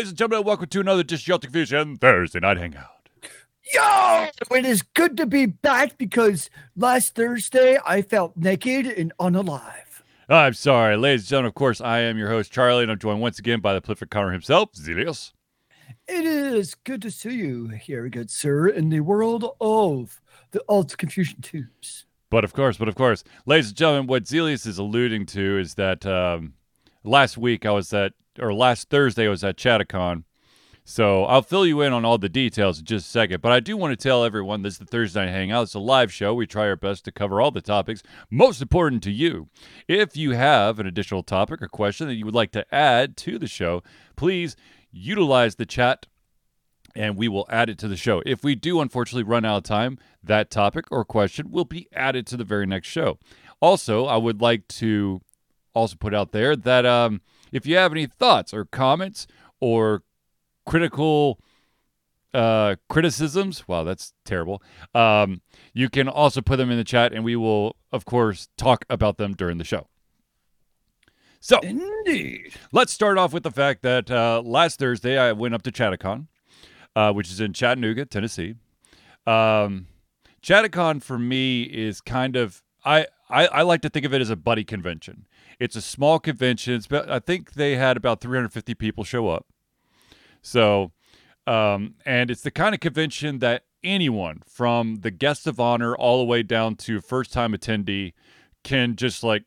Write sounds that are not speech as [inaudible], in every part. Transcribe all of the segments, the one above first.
ladies and gentlemen. Welcome to another Disjointed Fusion Thursday Night Hangout. Yo, it is good to be back because last Thursday I felt naked and unalive. I'm sorry, ladies and gentlemen. Of course, I am your host, Charlie, and I'm joined once again by the prolific Connor himself, Zelius. It is good to see you here, good sir, in the world of the alt confusion tubes. But of course, but of course, ladies and gentlemen, what Zelius is alluding to is that um, last week I was at, or last Thursday was at Chattacon. So I'll fill you in on all the details in just a second. But I do want to tell everyone this is the Thursday Night Hangout. It's a live show. We try our best to cover all the topics most important to you. If you have an additional topic or question that you would like to add to the show, please utilize the chat and we will add it to the show. If we do unfortunately run out of time, that topic or question will be added to the very next show. Also, I would like to also put out there that um, if you have any thoughts or comments or critical uh, criticisms, wow, that's terrible. Um, you can also put them in the chat, and we will, of course, talk about them during the show. So, Indeed. let's start off with the fact that uh, last Thursday I went up to Chattacon, uh, which is in Chattanooga, Tennessee. Um, Chattacon for me is kind of I, I I like to think of it as a buddy convention. It's a small convention. It's about, I think they had about 350 people show up. So, um, and it's the kind of convention that anyone from the guest of honor all the way down to first time attendee can just like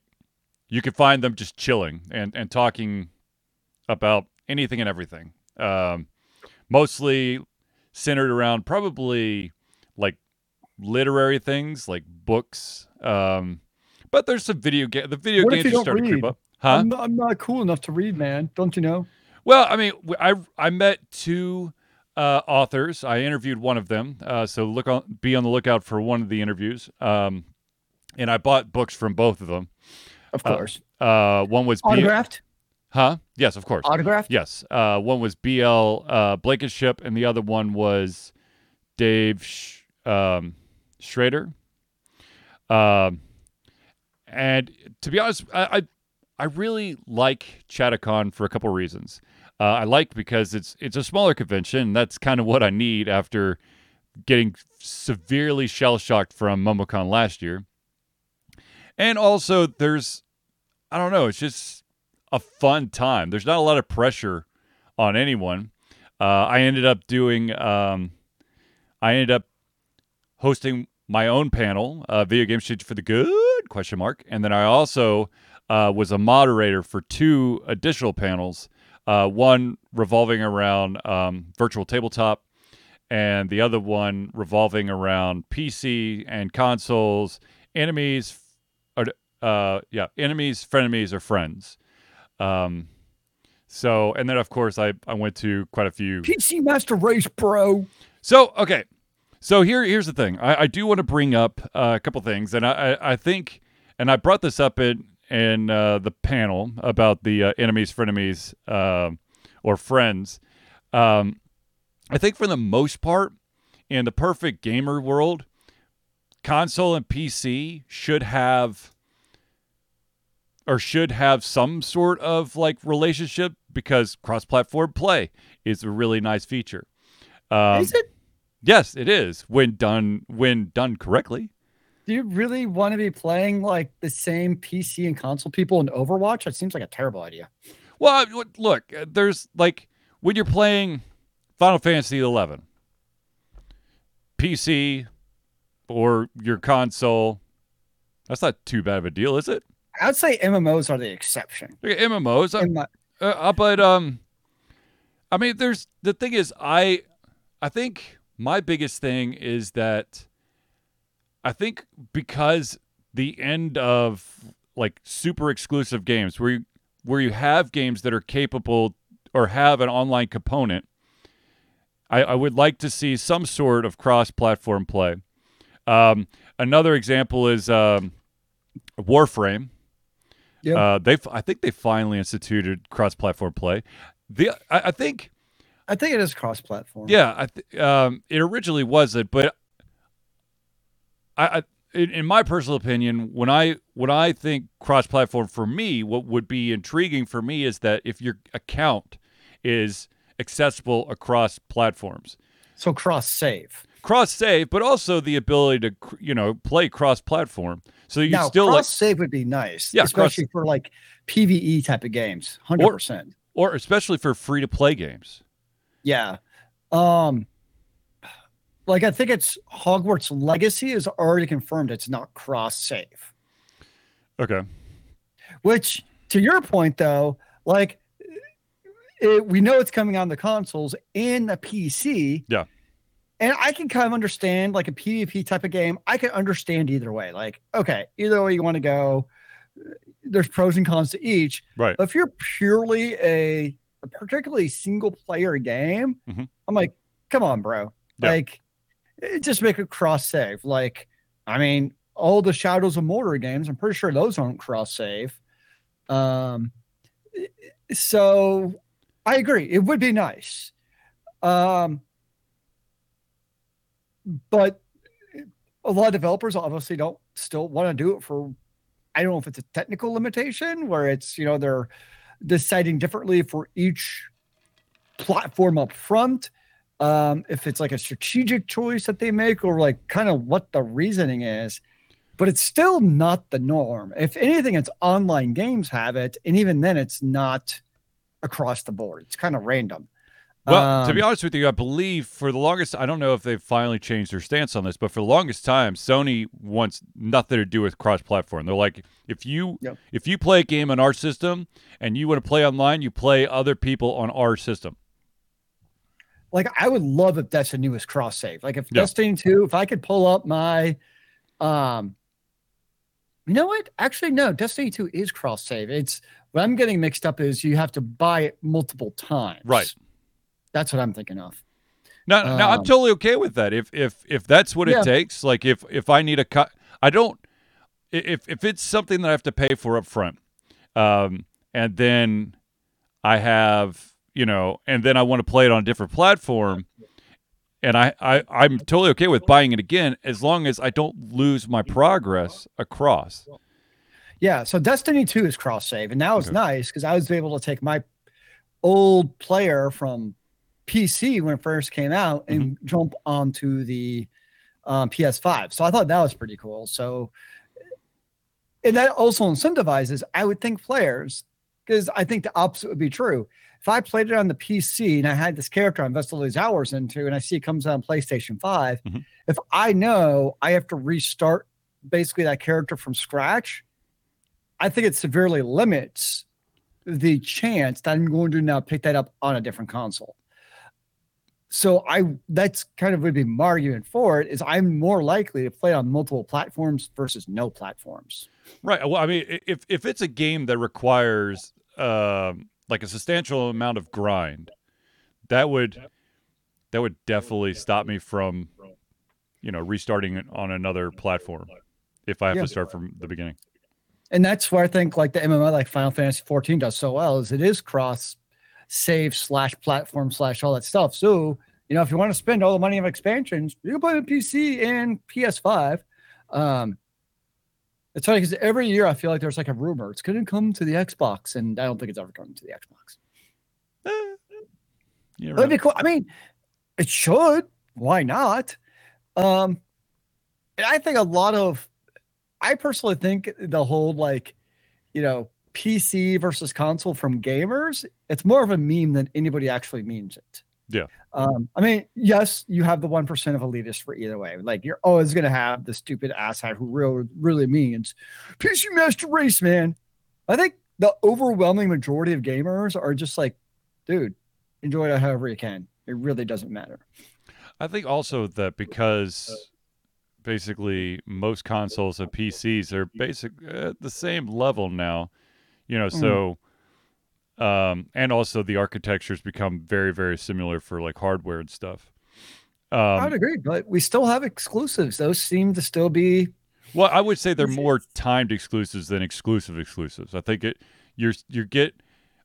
you can find them just chilling and and talking about anything and everything. Um, mostly centered around probably like literary things like books. Um, but there's some video game. The video What games are starting to creep up, huh? I'm, not, I'm not cool enough to read, man. Don't you know? Well, I mean, I I met two uh, authors. I interviewed one of them, uh, so look on be on the lookout for one of the interviews. Um, and I bought books from both of them. Of Uh, course. Uh, one was B- Autographed? huh? Yes, of course. Autographed? Yes. Uh, one was BL uh, Blankenship, and the other one was Dave Sh- um, Schrader. Um, and to be honest, I, I I really like Chattacon for a couple reasons. Uh, I like because it's it's a smaller convention. That's kind of what I need after getting severely shell shocked from MomoCon last year. And also, there's I don't know, it's just a fun time. There's not a lot of pressure on anyone. Uh, I ended up doing. Um, I ended up hosting my own panel, uh, video game shit for the good question mark, and then I also uh, was a moderator for two additional panels. Uh, one revolving around um, virtual tabletop, and the other one revolving around PC and consoles, enemies, or uh, yeah, enemies, frenemies, or friends. Um, so, and then of course I I went to quite a few PC Master Race, bro. so okay, so here here's the thing. I, I do want to bring up uh, a couple things, and I, I think, and I brought this up in in uh, the panel about the uh, enemies, frenemies, um or friends. Um, I think for the most part, in the perfect gamer world, console and PC should have or should have some sort of like relationship because cross-platform play is a really nice feature. Um, is it? Yes, it is when done when done correctly. Do you really want to be playing like the same PC and console people in Overwatch? That seems like a terrible idea. Well, look- uh, there's like when you're playing Final Fantasy 11, PC or your console. That's not too bad of a deal, is it? I'd say MMOs are the exception. Look at MMOs, In my- uh, uh, but um, I mean, there's the thing is, I, I think my biggest thing is that I think because the end of like super exclusive games where you, where you have games that are capable or have an online component, I, I would like to see some sort of cross-platform play. Um, another example is um, Warframe. Yeah. Uh, they, I think they finally instituted cross-platform play. The, I, I think I think it is cross-platform. yeah, I th- um, it originally wasn't, but I, I in, in my personal opinion, when I when I think cross-platform for me, what would be intriguing for me is that if your account is accessible across platforms. So cross save. Cross save, but also the ability to cr- you know play cross platform. So you now, still cross like, save would be nice, Yeah, cross- especially for like PVE type of games. Hundred percent. or especially for free to play games. Yeah. Um like I think it's Hogwarts Legacy is already confirmed it's not cross save. Okay. Which to your point though, like it, we know it's coming on the consoles and the PC. Yeah. And I can kind of understand like a PvP type of game. I can understand either way. Like, okay, either way you want to go, there's pros and cons to each. Right. But if you're purely a, a particularly single player game, Mhm. I'm like, come on, bro. Yeah. Like, just make a cross save. Like, I mean, all the Shadows of Mordor games, I'm pretty sure those aren't cross save. Um, so I agree. It would be nice. Um, but a lot of developers obviously don't still want to do it for I don't know if it's a technical limitation where it's you know they're deciding differently for each platform up front. Um, if it's like a strategic choice that they make or like kind of what the reasoning is, but it's still not the norm. If anything, it's online games have it, and even then, it's not across the board. It's kind of random. Well, to be Um, honest with you, I believe for the longest, I don't know if they've finally changed their stance on this, but for the longest time, Sony wants nothing to do with cross-platform. They're like, if you Yep. if you play a game on our system and you want to play online, you play other people on our system. like I would love if Destiny was cross save. Like if Yeah. Destiny 2, if I could pull up my um you know what? Actually, no, Destiny 2 is cross save. It's what I'm getting mixed up is you have to buy it multiple times. Right. That's what I'm thinking of. Now, now I'm Um, totally okay with that. If if if that's what Yeah. it takes, like if if I need a cut, I don't. If if it's something that I have to pay for up front, um, and then I have you know, and then I want to play it on a different platform, and I I I'm totally okay with buying it again as long as I don't lose my progress across. Yeah, so Destiny 2 is cross save, and that was Okay. nice because I was able to take my old player from PC when it first came out and jump onto the um, PS5. So I thought that was pretty cool. So, and that also incentivizes, I would think, players because I think the opposite would be true. If I played it on the PC and I had this character I invested all these hours into, and I see it comes out on PlayStation 5, Mhm. if I know I have to restart basically that character from scratch, I think it severely limits the chance that I'm going to now pick that up on a different console. So I that's kind of would be my argument for it is I'm more likely to play on multiple platforms versus no platforms. Right. Well, I mean, if if it's a game that requires um, like a substantial amount of grind, that would that would definitely stop me from, you know, restarting on another platform if I have Yeah. to start from the beginning. And that's where I think like the MMO like Final Fantasy 14 does so well is it is cross save slash platform slash all that stuff. So, you know, if you want to spend all the money on expansions, you can play on PC and PS5. Um, it's funny because every year I feel like there's like a rumor it's going to come to the Xbox, and I don't think it's ever coming to the Xbox. Yeah, That'd be cool. I mean, it should. Why not? Um, and I think a lot of, I personally think the whole like, you know, PC versus console from gamers, it's more of a meme than anybody actually means it. Yeah. Um, I mean, yes, you have the one percent of elitists for either way. Like you're always gonna have the stupid asshat who real really means PC master race, man. I think the overwhelming majority of gamers are just like, dude, enjoy it however you can. It really doesn't matter. I think also that because basically most consoles and PCs are basic at the same level now, you know, so um and also the architectures become very very similar for like hardware and stuff. I would Um, agree, but we still have exclusives. Those seem to still be well, I would say they're more timed exclusives than exclusive exclusives. I think it you're you get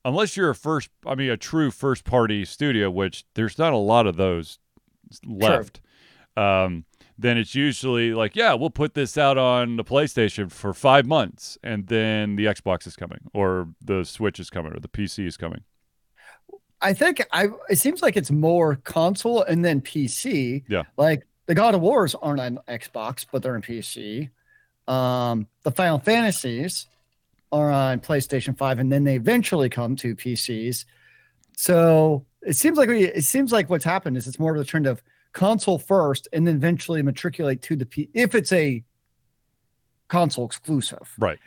unless you're a first I mean a true first party studio, which there's not a lot of those left. Um then it's usually like, yeah, we'll put this out on the PlayStation for five months, and then the Xbox is coming, or the Switch is coming, or the PC is coming. I think I it seems like it's more console and then PC. Yeah. Like the God of Wars aren't on Xbox, but they're on PC. Um, the Final Fantasies are on PlayStation 5 and then they eventually come to PCs. So it seems like we, it seems like what's happened is it's more of a trend of console first and then eventually matriculate to the P if it's a console exclusive. Right.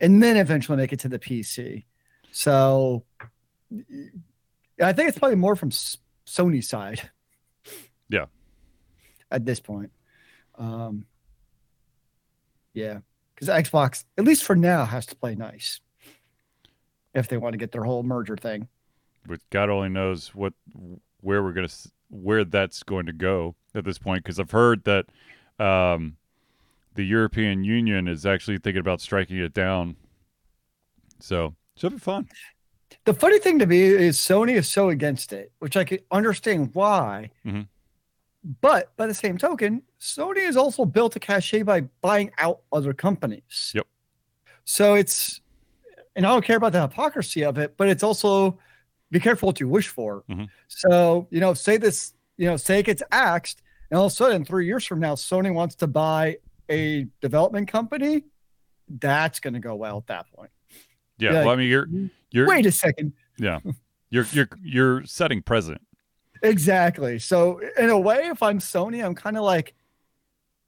And then eventually make it to the PC. So I think it's probably more from Sony's side. Yeah. At this point. Um yeah. Because Xbox, at least for now, has to play nice. If they want to get their whole merger thing. But God only knows what where we're gonna where that's going to go at this point. Because I've heard that um, the European Union is actually thinking about striking it down. So should be fun. The funny thing to me is Sony is so against it, which I can understand why. Mhm. But by the same token, Sony has also built a cachet by buying out other companies. Yep. So it's, and I don't care about the hypocrisy of it, but it's also be careful what you wish for. Mhm. So, you know, say this, you know, say it gets axed, and all of a sudden, three years from now, Sony wants to buy a development company. That's going to go well at that point. Yeah. Well, I mean, you're you're Wait a second. [laughs] yeah, you're you're you're setting precedent. Exactly. So in a way, if I'm Sony, I'm kind of like,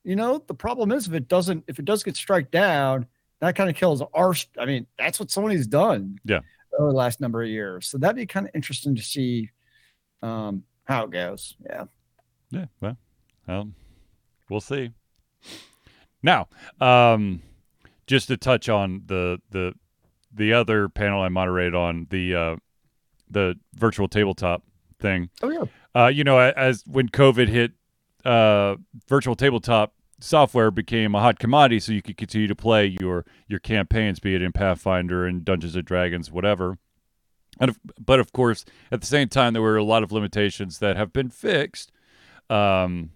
you know, the problem is if it doesn't, if it does get struck down, that kind of kills our. I mean, that's what Sony's done. Yeah. Over the last number of years, so that'd be kind of interesting to see um, how it goes. Yeah. Yeah. Well, um, we'll see. Now, um, just to touch on the the the other panel I moderated on the uh, the virtual tabletop thing. Oh yeah. Uh, you know, as when COVID hit, uh, virtual tabletop software became a hot commodity, so you could continue to play your your campaigns, be it in Pathfinder and Dungeons and Dragons, whatever. And but of course, at the same time, there were a lot of limitations that have been fixed um,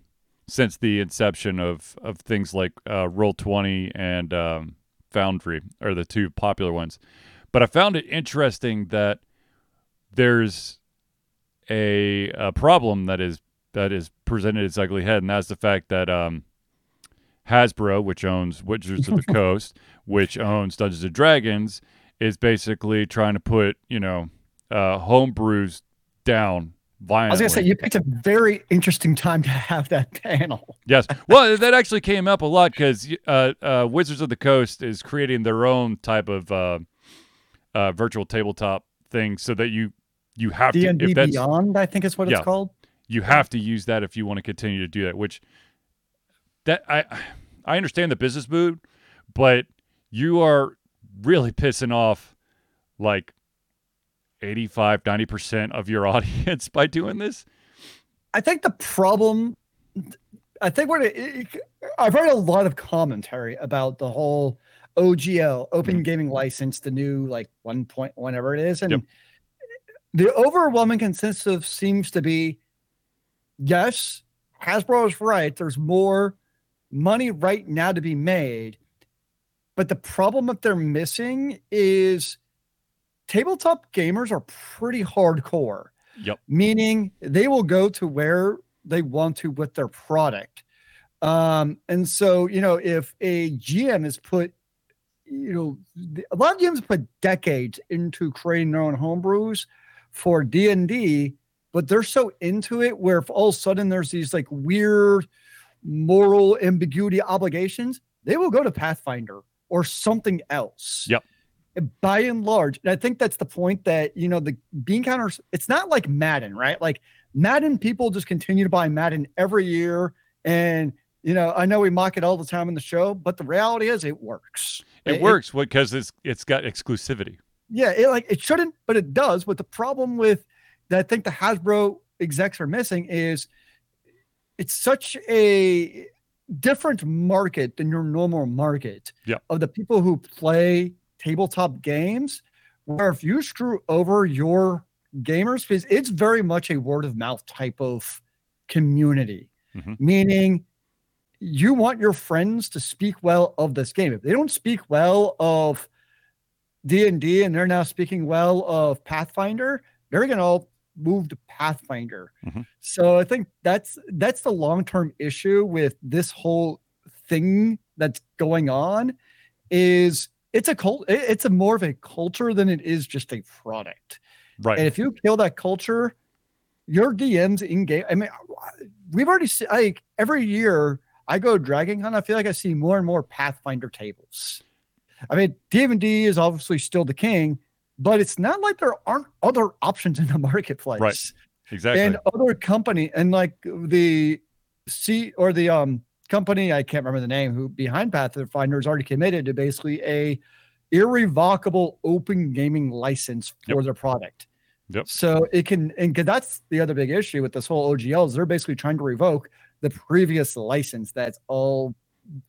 since the inception of of things like uh, Roll Twenty and um, Foundry are the two popular ones. But I found it interesting that there's a, a problem that is that is presented its ugly head, and that's the fact that um, Hasbro, which owns Wizards of the [laughs] Coast, which owns Dungeons and Dragons, is basically trying to put you know uh, homebrews down violently. I was gonna say you picked a very interesting time to have that panel. Yes. [laughs] Well, that actually came up a lot because uh, uh, Wizards of the Coast is creating their own type of uh, uh, virtual tabletop thing, so that you you have D to if that's Beyond, I think is what Yeah. it's called. you have to use that if you want to continue to do that. Which that I I understand the business mood, but you are really pissing off like 85 90% of your [laughs] audience by doing this. I think the problem, I think what it, it, I've heard a lot of commentary about the whole OGL, Open Mhm. Gaming License, the new like one point whatever it is, and Yep. the overwhelming consensus seems to be, yes, Hasbro is right. There's more money right now to be made, but the problem that they're missing is tabletop gamers are pretty hardcore Yep. meaning they will go to where they want to with their product. Um, and so, you know, if a GM is put, you know, a lot of GMs put decades into creating their own homebrews for D and D, but they're so into it where if all of a sudden there's these like weird moral ambiguity obligations, they will go to Pathfinder or something else. Yep. By and large, and I think that's the point that you know the bean counters. It's not like Madden, right? Like Madden, people just continue to buy Madden every year, and you know I know we mock it all the time in the show, but the reality is it works. It, works because it's it's got exclusivity. Yeah, it like it shouldn't, but it does. But the problem with that I think the Hasbro execs are missing is it's such a different market than your normal market Yep. of the people who play tabletop games. Where if you screw over your gamers, because it's very much a word of mouth type of community, Mhm. meaning you want your friends to speak well of this game. If they don't speak well of D and D, and they're now speaking well of Pathfinder, they're gonna moved to Pathfinder. Mhm. So I think that's that's the long term issue with this whole thing that's going on. Is it's a cult? It's a more of a culture than it is just a product. Right. And if you kill that culture, your DMs in game. I mean, we've already seen like every year I go Dragon Con. I feel like I see more and more Pathfinder tables. I mean, D&D is obviously still the king, but it's not like there aren't other options in the [laughs] marketplace. Right. exactly. And other company and like the C or the um company I can't remember the name who behind Pathfinder is already committed to basically a irrevocable open gaming license for Yep. their product. Yep. So it can and 'cause that's the other big issue with this whole OGL is they're basically trying to revoke the previous license that's all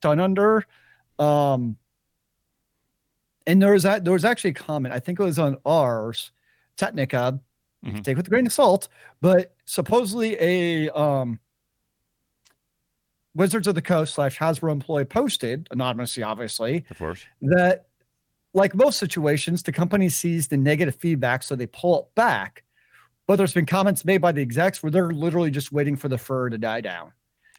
done under. Um and there was that there was actually a comment, I think it was on Ars Technica, Mhm. take with a grain of salt, but supposedly a um Wizards of the Coast slash Hasbro employee posted anonymously, obviously, of course. that like most situations, the company sees the negative feedback, so they pull it back. But there's been comments made by the execs where they're literally just waiting for the fur to die down.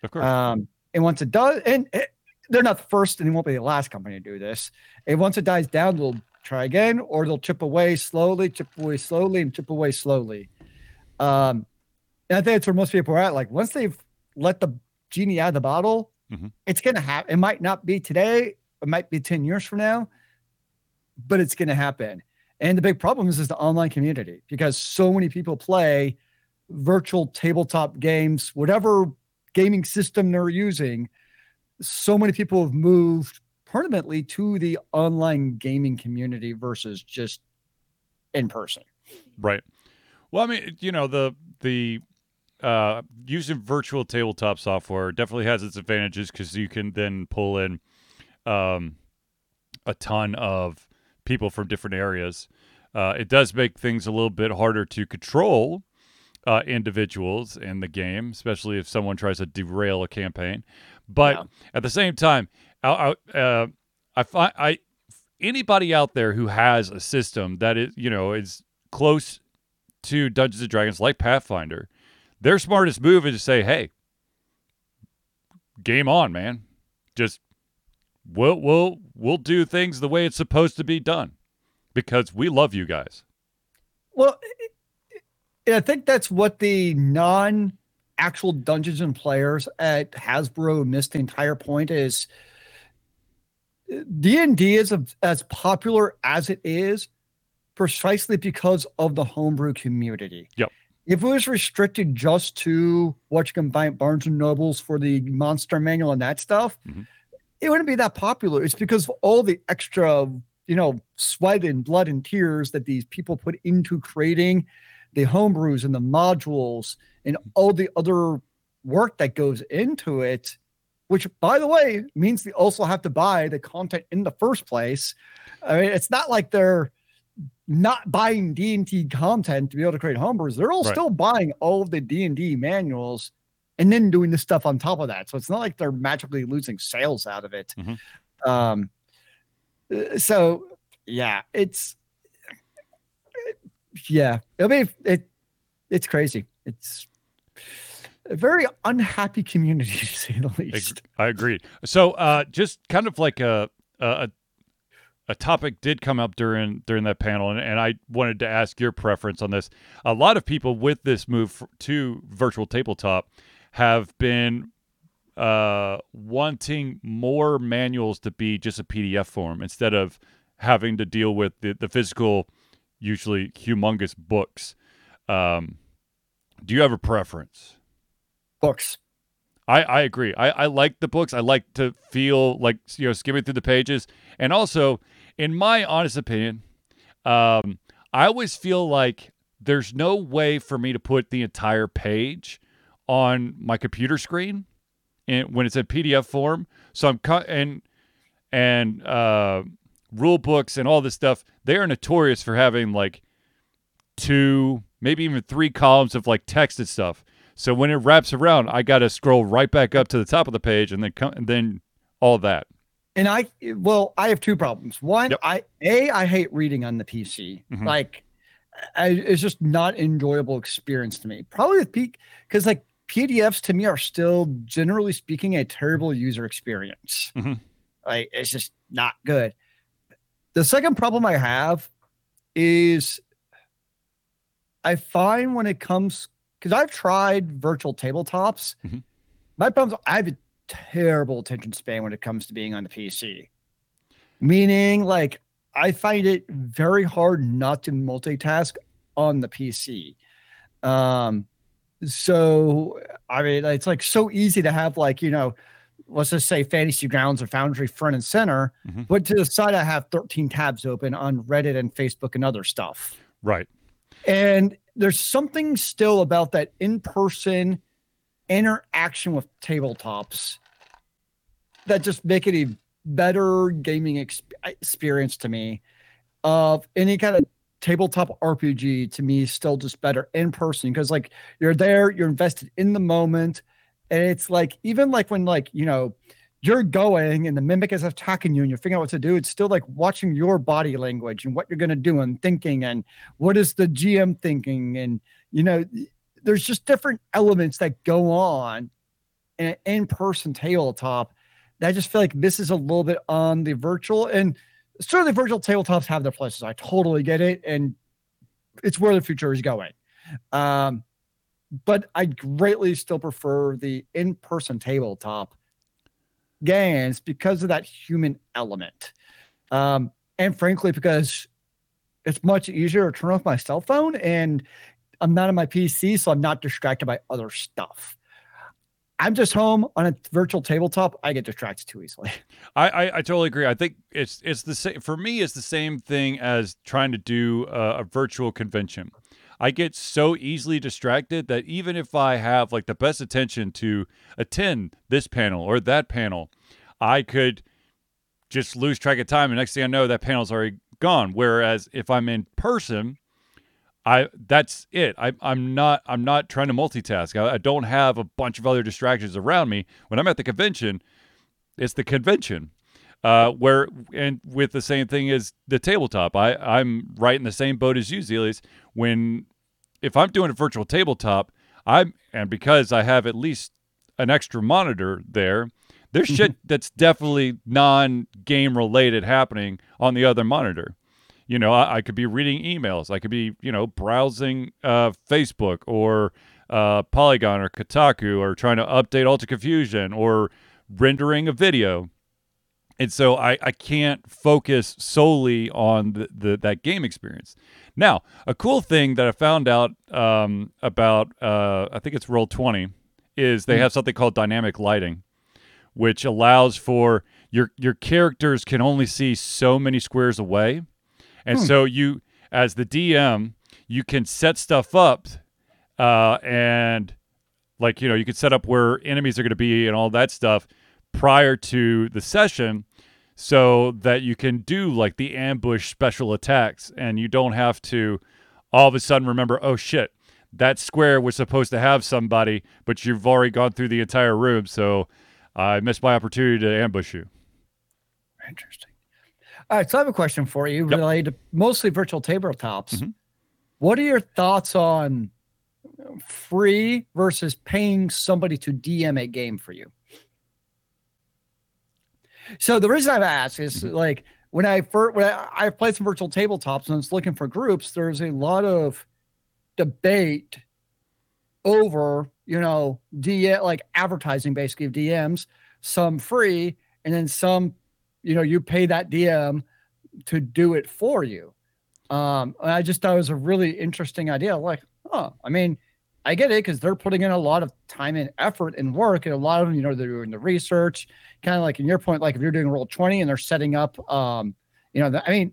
Of course. Um, and once it does, and it, they're not the first and they won't be the last company to do this. And once it dies down, they'll try again, or they'll chip away slowly, chip away slowly, and chip away slowly. Um, and I think that's where most people are at. Like once they've let the genie out of the bottle, Mhm. it's gonna happen. It might not be today, it might be 10 years from now, but it's gonna happen. And the big problem is, is the online community because so many people play virtual tabletop games, whatever gaming system they're using. So many people have moved permanently to the online gaming community versus just in person. Right. Well, I mean, you know, the the uh, using virtual tabletop software definitely has its advantages because you can then pull in um, a ton of people from different areas. Uh, it does make things a little bit harder to control uh, individuals in the game, especially if someone tries to derail a campaign. But Yeah. at the same time, I, I, uh, I find I anybody out there who has a system that is you know is close to Dungeons and Dragons like Pathfinder, their smartest move is to say, "Hey, game on, man. Just we'll we'll we'll do things the way it's supposed to be done because we love you guys." Well, and I think that's what the non actual Dungeons and players at Hasbro missed the entire point is D and D is a, as popular as it is precisely because of the homebrew community. Yep. If it was restricted just to what you can buy at Barnes and Nobles for the monster manual and that stuff, Mhm. it wouldn't be that popular. It's because of all the extra, you know, sweat and blood and tears that these people put into creating the homebrews and the modules and all the other work that goes into it, which by the way means they also have to buy the content in the first place. I mean, it's not like they're not buying D and D content to be able to create homebrews. They're all Right. still buying all of the D and D manuals and then doing this stuff on top of that. So it's not like they're magically losing sales out of it. Mhm. Um, so yeah, it's yeah. I mean, it it's crazy. It's a very unhappy community [laughs] to say the least. I agree. So, uh, just kind of like a a a topic did come up during during that panel, and, and I wanted to ask your preference on this. A lot of people with this move to virtual tabletop have been uh, wanting more manuals to be just a PDF form instead of having to deal with the, the physical, usually humongous books. Um, do you have a preference? Books. I, I agree. I, I like the books. I like to feel like you know skimming through the pages, and also, in my honest opinion, um, I always feel like there's no way for me to put the entire page on my computer screen, and when it's in PDF form. So I'm cut and and uh, rule books and all this stuff. They are notorious for having like two, maybe even three columns of like text and stuff. So when it wraps around, I got to scroll right back up to the top of the page and then come and then all that. And I well, I have two problems. One, Yep. I a I hate reading on the PC. Mhm. Like I, it's just not enjoyable experience to me. Probably with peak because like PDFs to me are still generally speaking a terrible user experience. Mm-hmm. Like it's just not good. The second problem I have is I find when it comes because I've tried virtual tabletops. Mm-hmm. My problem is I have a terrible attention span when it comes to being on the PC. Meaning, like, I find it very hard not to multitask on the PC. Um, so I mean, it's like so easy to have like you know, let's just say Fantasy Grounds or Foundry front and center, mm-hmm. but to the side I have 13 tabs open on Reddit and Facebook and other stuff. Right. And there's something still about that in-person interaction with tabletops that just make it a better gaming exp- experience to me of any kind of tabletop RPG to me is still just better in person because like you're there, you're invested in the moment. And it's like even like when like, you know, you're going and the mimic is attacking you and you're figuring out what to do, it's still like watching your body language and what you're gonna do and thinking and what is the GM thinking and you know, there's just different elements that go on in in-person tabletop that I just feel like this is a little bit on the virtual and certainly virtual tabletops have their places. I totally get it, and it's where the future is going. Um, but I greatly still prefer the in-person tabletop games because of that human element. Um, and frankly, because it's much easier to turn off my cell phone and I'm not on my PC, so I'm not distracted by other stuff. I'm just home on a virtual tabletop. I get distracted too easily. [laughs] I, I, I totally agree. I think it's it's the same for me. It's the same thing as trying to do a, a virtual convention. I get so easily distracted that even if I have like the best attention to attend this panel or that panel, I could just lose track of time. And next thing I know, that panel's already gone. Whereas if I'm in person, I that's it. I, I'm not I'm not trying to multitask. I, I, don't have a bunch of other distractions around me. When I'm at the convention, it's the convention. Uh, where and with the same thing as the tabletop, I I'm right in the same boat as you, Zelius. When if I'm doing a virtual tabletop, I'm and because I have at least an extra monitor there, there's shit [laughs] that's definitely non-game related happening on the other monitor you know, I, I, could be reading emails. I could be, you know, browsing uh, Facebook or uh, Polygon or Kotaku or trying to update Alter Confusion or rendering a video. And so I, I can't focus solely on the, the that game experience. Now, a cool thing that I found out um, about, uh, I think it's Roll Twenty, is they hmm. have something called dynamic lighting, which allows for your your characters can only see so many squares away and hmm. so you, as the DM, you can set stuff up uh, and like, you know, you can set up where enemies are going to be and all that stuff prior to the session so that you can do like the ambush special attacks and you don't have to all of a sudden remember, oh shit, that square was supposed to have somebody, but you've already gone through the entire room, so I missed my opportunity to ambush you. Interesting. All right, so I have a question for you yep. related to mostly virtual tabletops. Mm-hmm. What are your thoughts on free versus paying somebody to DM a game for you? So the reason I've asked is mm-hmm. like when I first when I, I've played some virtual tabletops and I was looking for groups, there's a lot of debate over you know DM like advertising basically of DMs, some free and then some you know, you pay that DM to do it for you. Um, I just thought it was a really interesting idea. Like, oh, I mean, I get it because they're putting in a lot of time and effort and work, and a lot of them, you know, they're doing the research. Kind of like in your point, like if you're doing roll twenty and they're setting up, um, you know, the, I mean,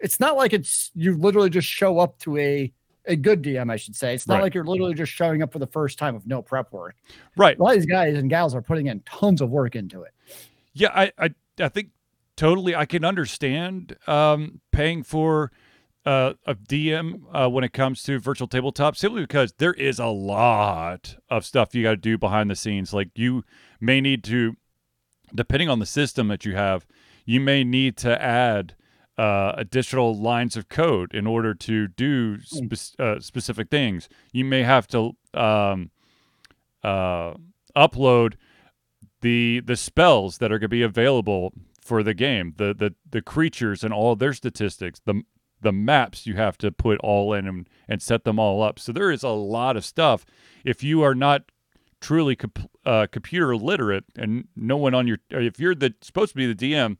it's not like it's you literally just show up to a a good DM, I should say. It's not right. like you're literally just showing up for the first time with no prep work. Right. A lot of these guys and gals are putting in tons of work into it. Yeah, I, I I think totally I can understand um, paying for uh, a DM uh, when it comes to virtual tabletop simply because there is a lot of stuff you got to do behind the scenes. Like you may need to, depending on the system that you have, you may need to add uh, additional lines of code in order to do spe- uh, specific things. You may have to um, uh, upload the the spells that are going to be available for the game, the the the creatures and all their statistics, the the maps you have to put all in and, and set them all up. So there is a lot of stuff. If you are not truly comp- uh, computer literate and no one on your if you're the supposed to be the DM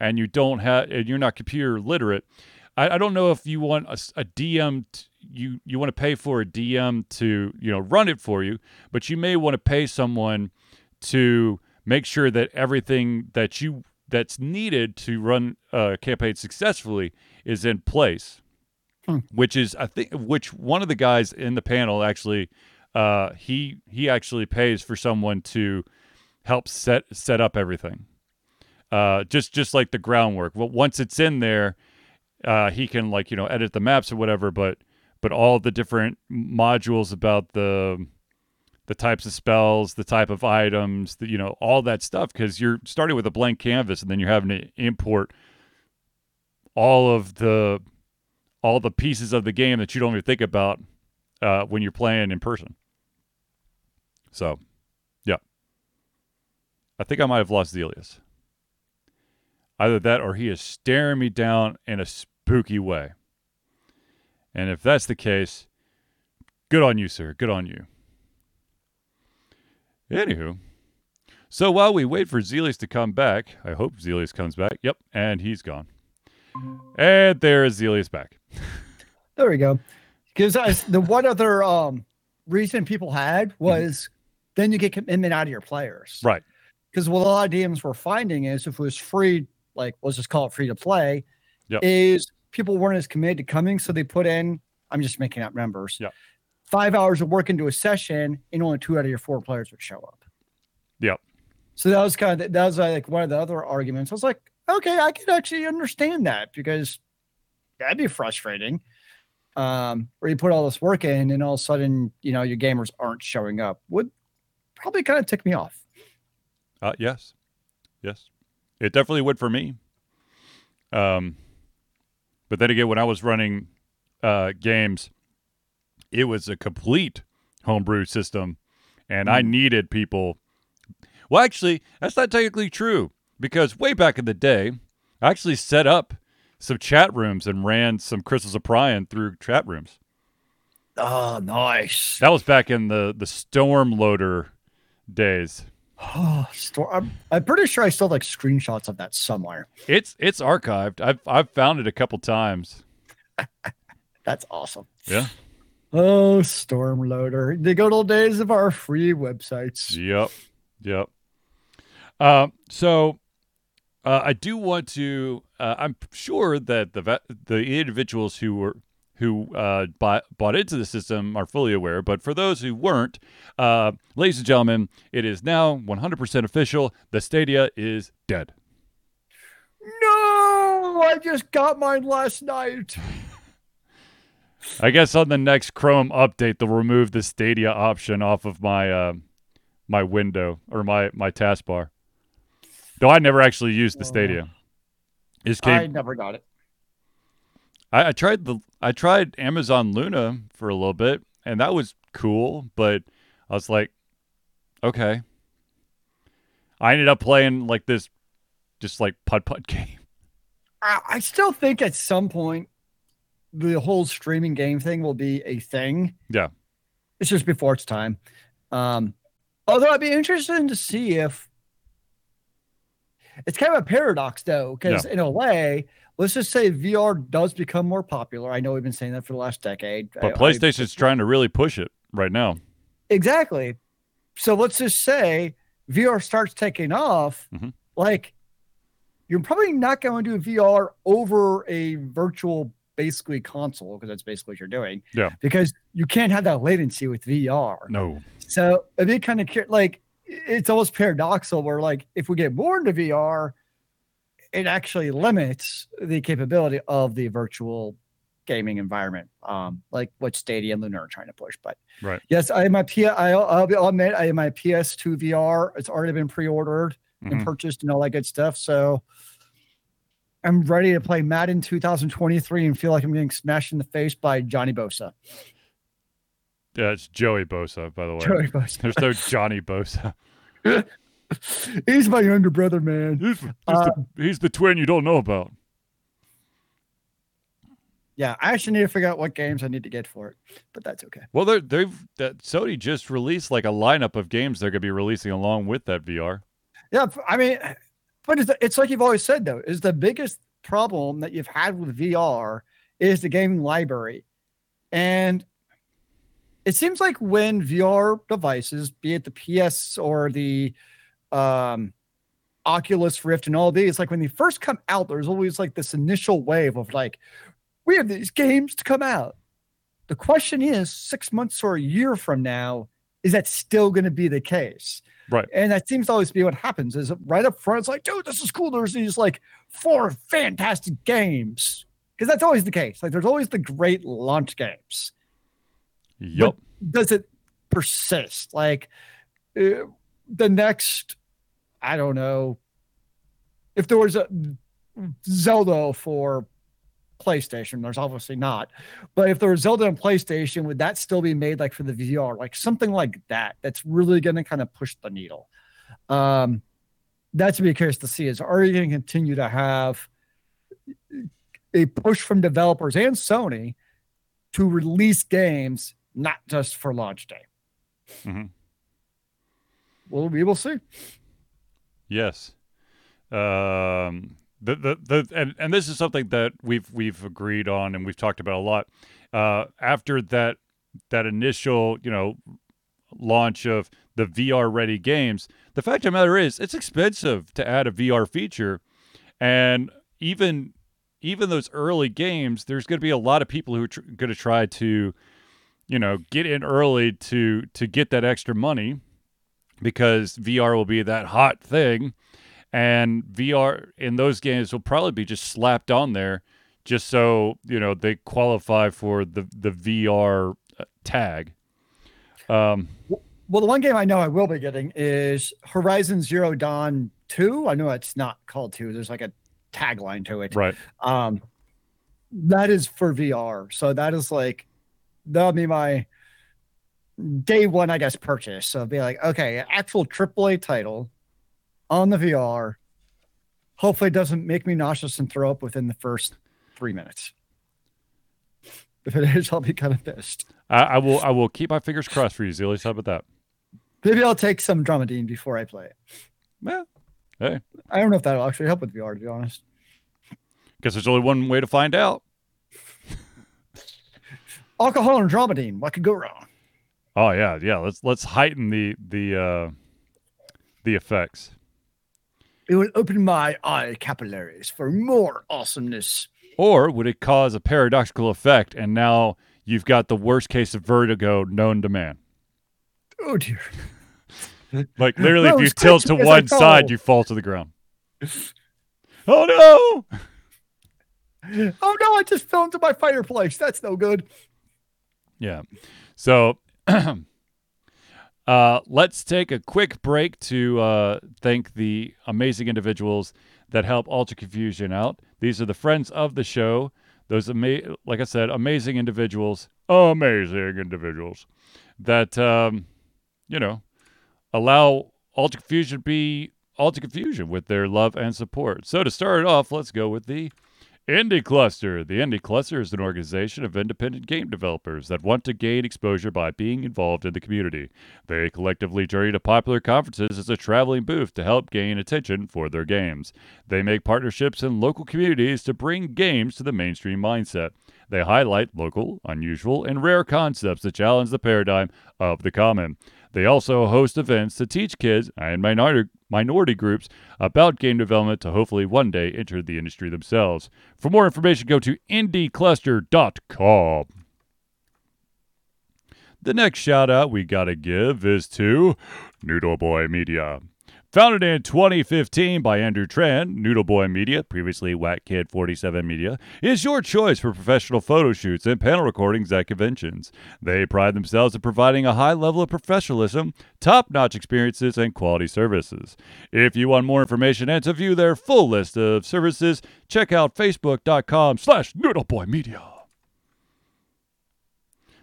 and you don't have and you're not computer literate, I, I don't know if you want a, a DM t- you you want to pay for a DM to you know run it for you, but you may want to pay someone to make sure that everything that you that's needed to run a campaign successfully is in place. Hmm. Which is I think which one of the guys in the panel actually uh, he he actually pays for someone to help set set up everything. Uh, just just like the groundwork. Well, once it's in there, uh, he can like you know edit the maps or whatever. But but all the different modules about the the types of spells, the type of items, the, you know, all that stuff because you're starting with a blank canvas and then you're having to import all of the all the pieces of the game that you don't even think about uh, when you're playing in person. So, yeah. I think I might have lost Zelius. Either that or he is staring me down in a spooky way. And if that's the case, good on you, sir. Good on you. Anywho, so while we wait for Zelius to come back, I hope Zelius comes back. Yep, and he's gone. And there is Zelius back. [laughs] There we go. Because the one other um, reason people had was then you get commitment out of your players. Right. Because what a lot of DMs were finding is if it was free, like let's just call it free to play, Yep. is people weren't as committed to coming. So they put in, I'm just making up numbers. Yep. Five hours of work into a session, and only two out of your four players would show up. Yep. So that was kind of that was like one of the other arguments. I was like, okay, I can actually understand that because that'd be frustrating. Um, where you put all this work in and all of a sudden, you know, your gamers aren't showing up would probably kind of tick me off. Uh, yes, yes, it definitely would for me. Um, but then again, when I was running uh, games, it was a complete homebrew system, and I Mm. needed people. Well, actually, that's not technically true because way back in the day, I actually set up some chat rooms and ran some Crystals of Prion through chat rooms. Oh, nice. That was back in the the Stormloader days. Oh, store. I'm, I'm pretty sure I still have like screenshots of that somewhere. It's it's archived. I've I've found it a couple times. [laughs] That's awesome. Yeah. Oh, Stormloader. The good old days of our free websites. Yep. Yep. Um, so uh, I do want to. Uh, I'm sure that the the individuals who were who uh, bought bought into the system are fully aware. But for those who weren't, uh, ladies and gentlemen, it is now 100% official. The Stadia is dead. No, I just got mine last night. [laughs] I guess on the next Chrome update, they'll remove the Stadia option off of my uh, my window or my my taskbar. Though I never actually used the Stadia. It came I never got it. I, I tried the I tried Amazon Luna for a little bit, and that was cool. But I was like, okay. I ended up playing like this, just like putt putt [laughs] game. I, I still think at some point the whole streaming game thing will be a thing. Yeah. It's just before its time. Um, although I'd be interested to see if it's kind of a paradox though, because in a way, let's just say VR does become more popular. I know we've been saying that for the last decade. But I- I- PlayStation's [laughs] trying to really push it right now. Exactly. So let's just say VR starts taking off. Mhm. Like, you're probably not going to do VR over a virtual, basically console because that's basically what you're doing. Yeah. Because you can't have that latency with VR. No. So it'd be kind of like it's almost paradoxical where like if we get more into VR, it actually limits the capability of the virtual gaming environment, um, like what Stadia and Luna are trying to push. But Right. yes, I my P. I'll, I'll, be, I'll admit I have my PS2 VR. It's already been pre-ordered Mhm. and purchased and all that good stuff. So am ready to play Madden 2023 and feel like I'm getting smashed in the face by Johnny Bosa. Yeah, it's Joey Bosa, by the way. Joey Bosa. There's no Johnny Bosa. [laughs] He's my younger brother, man. He's, he's, Uh, the, he's the twin you don't know about. Yeah, I actually need to figure out what games I need to get for it, but that's okay. Well, they're, they've that Sony just released like a lineup of games they're gonna be releasing along with that VR. Yeah, I mean, but it's, it's like you've always said though, is the biggest problem that you've had with VR is the gaming library, and it seems like when VR devices, be it the PS or the um, Oculus Rift and all these, like when they first come out, there's always like this initial wave of like, we have these games to come out. The question is, six months or a year from now, is that still going to be the case? Right. And that seems to always be what happens is right up front, it's like, dude, this is cool. There's these like four fantastic games. Because that's always the case. Like there's always the great launch games. Yup. Does it persist? Like uh, the next, I don't know, if there was a Zelda for PlayStation, there's obviously not. But if there was Zelda on PlayStation, would that still be made like for the VR? Like something like that, that's really going to kind of push the needle. Um, that's to be curious to see is are you going to continue to have a push from developers and Sony to release games not just for launch day? Mm-hmm. Well, we will see. Yes. Um, the, the, the, and, and this is something that we've, we've agreed on and we've talked about a lot. Uh, after that, that initial, you know, launch of the VR ready games, the fact of the matter is it's expensive to add a VR feature. And even, even those early games, there's going to be a lot of people who are tr- going to try to, you know, get in early to, to get that extra money because VR will be that hot thing and VR in those games will probably be just slapped on there just so, you know, they qualify for the the VR uh, tag. Um Well, the one game I know I will be getting is Horizon Zero Dawn 2. I know it's not called 2. There's like a tagline to it. right. Um that is for VR. So that is like that'll be my day one, I guess, purchase. So it'll be like, okay, actual AAA title on the VR. Hopefully it doesn't make me nauseous and throw up within the first three minutes. If it is, I'll be kind of pissed. I, I will I will keep my fingers crossed for you, Zealies. How about that? Maybe I'll take some Dramamine before I play it. Well, hey, I don't know if that'll actually help with VR, to be honest. guess there's only one way to find out. [laughs] Alcohol and Dramamine, what could go wrong? Oh yeah, yeah. Let's let's heighten the the uh the effects. It would open my eye capillaries for more awesomeness. Or would it cause a paradoxical effect and now you've got the worst case of vertigo known to man? Oh dear. [laughs] Like literally, if you tilt to me as I one side, you fall to the ground. oh no! [laughs] Oh no, I just fell into my fireplace. That's no good. Yeah. So [clears throat] uh, let's take a quick break to uh, thank the amazing individuals that help Ultra Confusion out. These are the friends of the show. Those, ama- like I said, amazing individuals, amazing individuals that, um, you know, allow Ultra Confusion to be Ultra Confusion with their love and support. So to start it off, let's go with the Indie Cluster. The Indie Cluster is an organization of independent game developers that want to gain exposure by being involved in the community. They collectively journey to popular conferences as a traveling booth to help gain attention for their games. They make partnerships in local communities to bring games to the mainstream mindset. They highlight local, unusual, and rare concepts that challenge the paradigm of the common. They also host events to teach kids and minority, minority groups about game development to hopefully one day enter the industry themselves. For more information, go to indiecluster.com. The next shout out we gotta give is to Noodle Boy Media. Founded in 2015 by Andrew Tran, Noodle Boy Media, previously Whack Kid 47 Media, is your choice for professional photo shoots and panel recordings at conventions. They pride themselves in providing a high level of professionalism, top notch experiences, and quality services. If you want more information and to view their full list of services, check out facebook.com slash noodleboymedia.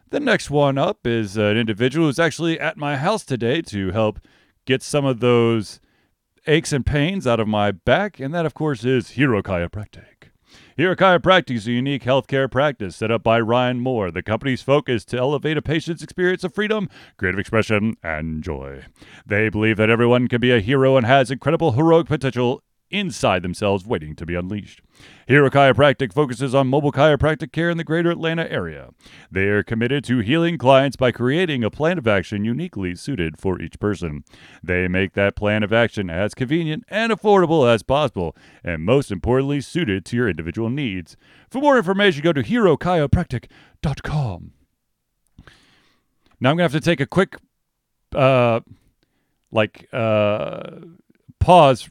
The next one up is an individual who's actually at my house today to help get some of those aches and pains out of my back, and that, of course, is Hero Chiropractic. Hero Chiropractic is a unique healthcare practice set up by Ryan Moore. The company's focus to elevate a patient's experience of freedom, creative expression, and joy. They believe that everyone can be a hero and has incredible heroic potential inside themselves waiting to be unleashed. Hero Chiropractic focuses on mobile chiropractic care in the greater Atlanta area. They are committed to healing clients by creating a plan of action uniquely suited for each person. They make that plan of action as convenient and affordable as possible, and most importantly, suited to your individual needs. For more information, go to herochiropractic.com. Now I'm going to have to take a quick uh like uh pause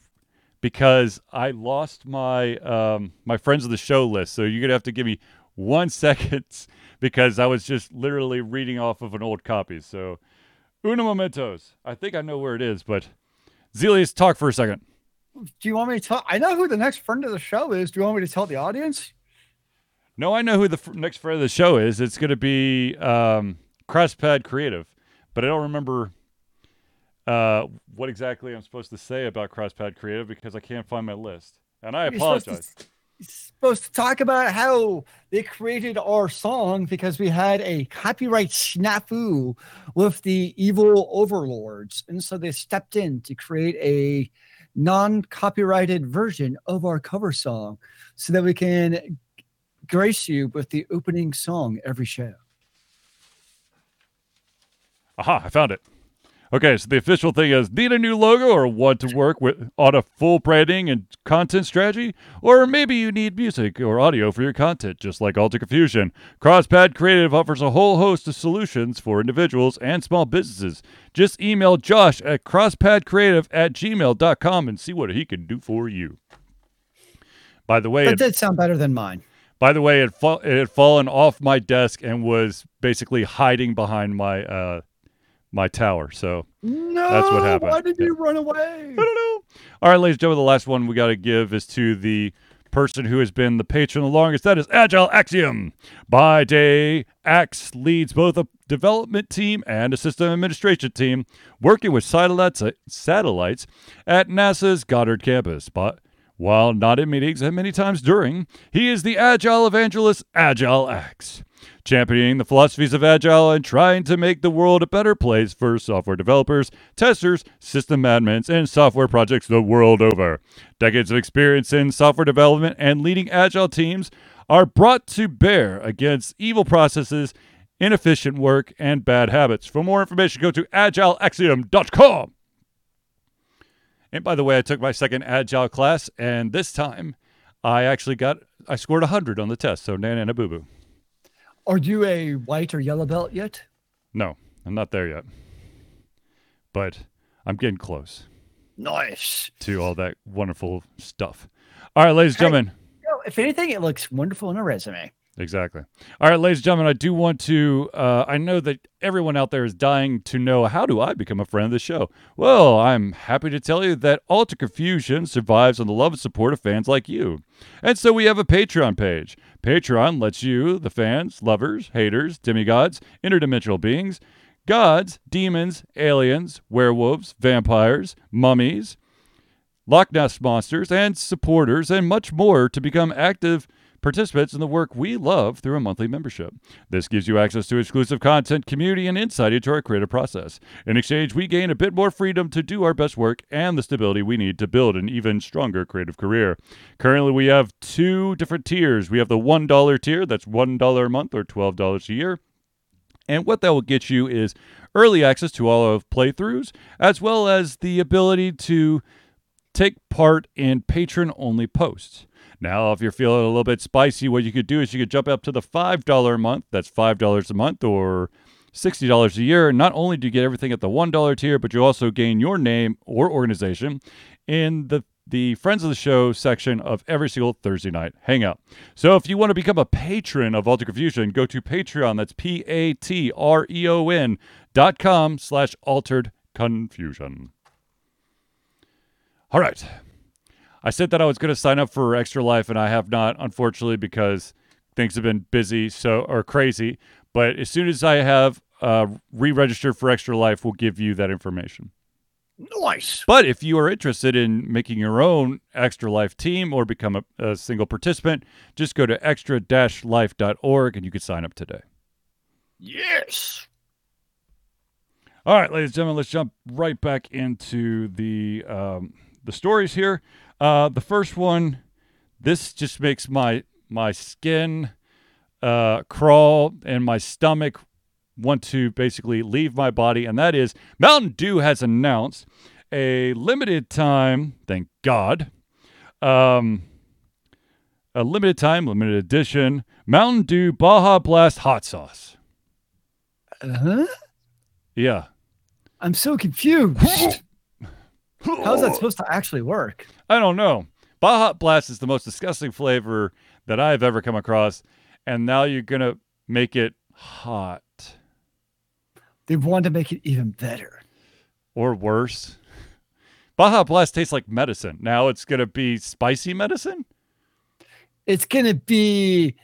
because I lost my um, my friends of the show list. So you're gonna have to give me one [laughs] second because I was just literally reading off of an old copy. So una momentos. I think I know where it is, but Zelius, talk for a second. Do you want me to tell? I know who the next friend of the show is. Do you want me to tell the audience? No, I know who the f- next friend of the show is. It's going to be um, Crosspad Creative, but I don't remember uh, what exactly I'm supposed to say about Crosspad Creative because I can't find my list, and I You're supposed to- apologize. You're supposed to talk about how they created our song because we had a copyright snafu with the evil overlords, and so they stepped in to create a non-copyrighted version of our cover song so that we can grace you with the opening song every show. Aha, I found it. Okay, so the official thing is need a new logo or want to work with on a full branding and content strategy? Or maybe you need music or audio for your content, just like Alter Confusion. Crosspad Creative offers a whole host of solutions for individuals and small businesses. Just email Josh at crosspadcreative at gmail.com and see what he can do for you. By the way, That did sound better than mine. by the way, it, fa- it had fallen off my desk and was basically hiding behind my uh, my tower. So No, what happened. Why did Yeah. you run away? I don't know. All right, ladies and gentlemen, the last one we got to give is to the person who has been the patron the longest. That is Agile Axiom. By day, Axe leads both a development team and a system administration team working with satellites, satellites at NASA's Goddard campus. But while not in meetings and many times during, he is the Agile evangelist, Agile Axe championing the philosophies of Agile and trying to make the world a better place for software developers, testers, system admins, and software projects the world over. Decades of experience in software development and leading Agile teams are brought to bear against evil processes, inefficient work, and bad habits. For more information, go to agileaxiom.com. And by the way, I took my second Agile class, and this time I actually got, I scored 100 on the test. So, Nana boo boo. Are you a white or yellow belt yet? No, I'm not there yet. But I'm getting close Nice. to all that wonderful stuff. All right, ladies and Hey. gentlemen. No, if anything, it looks wonderful in a resume. Exactly. All right, ladies and gentlemen, I do want to. Uh, I know that everyone out there is dying to know how do I become a friend of the show. Well, I'm happy to tell you that Alter Confusion survives on the love and support of fans like you. And so we have a Patreon page. Patreon lets you, the fans, lovers, haters, demigods, interdimensional beings, gods, demons, aliens, werewolves, vampires, mummies, Loch Ness monsters, and supporters, and much more to become active participants in the work we love through a monthly membership. This gives you access to exclusive content, community, and insight into our creative process. In exchange, we gain a bit more freedom to do our best work and the stability we need to build an even stronger creative career. Currently, we have two different tiers. We have the $1 tier, that's $1 a month or $12 a year. And what that will get you is early access to all of playthroughs, as well as the ability to take part in patron only posts. Now, if you're feeling a little bit spicy, what you could do is you could jump up to the $5 a month. That's $5 a month or $60 a year. Not only do you get everything at the $1 tier, but you also gain your name or organization in the the Friends of the Show section of every single Thursday night hangout. So if you want to become a patron of Altered Confusion, go to Patreon. That's P A T R E O N dot com slash altered confusion. All right. I said that I was going to sign up for Extra Life, and I have not, unfortunately, because things have been busy so or crazy. But as soon as I have uh, re-registered for Extra Life, we'll give you that information. Nice. But if you are interested in making your own Extra Life team or become a, a single participant, just go to extra-life.org and you can sign up today. Yes. All right, ladies and gentlemen, let's jump right back into the um, the stories here. Uh, the first one, this just makes my my skin uh, crawl and my stomach want to basically leave my body, and that is Mountain Dew has announced a limited time, thank God, um, a limited time, limited edition Mountain Dew Baja Blast hot sauce. Uh-huh. Yeah. I'm so confused. [laughs] How's that supposed to actually work? I don't know. Baja Blast is the most disgusting flavor that I've ever come across, and now you're gonna make it hot They want to make it even better. or worse. Baja Blast tastes like medicine. Now it's gonna be spicy medicine. It's gonna be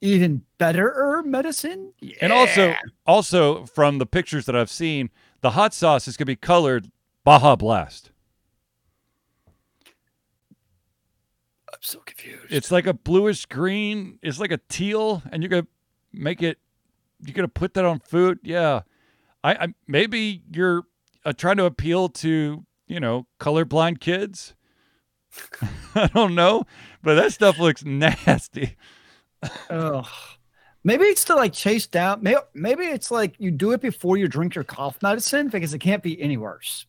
even better medicine. And also, also from the pictures that I've seen, the hot sauce is gonna be colored Baja Blast. I'm so confused. It's like a bluish green. It's like a teal, and you're gonna make it. You're gonna put that on food. Yeah, I, I maybe you're uh, trying to appeal to you know colorblind kids. [laughs] I don't know, but that stuff looks nasty. Ugh. Maybe it's to like chase down. Maybe, maybe it's like you do it before you drink your cough medicine because it can't be any worse.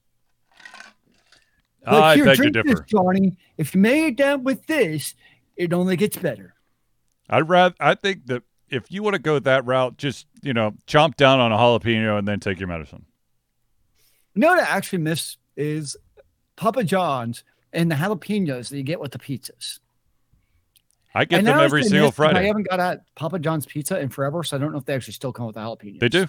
Like, I here, beg to drink differ. This, Johnny. If you make it down with this, it only gets better. I'd rather. I think that if you want to go that route, just you know, chomp down on a jalapeno and then take your medicine. You know what I actually miss is Papa John's and the jalapenos that you get with the pizzas. I get And them every single Friday. I haven't got at Papa John's pizza in forever, so I don't know if they actually still come with the jalapenos. They do.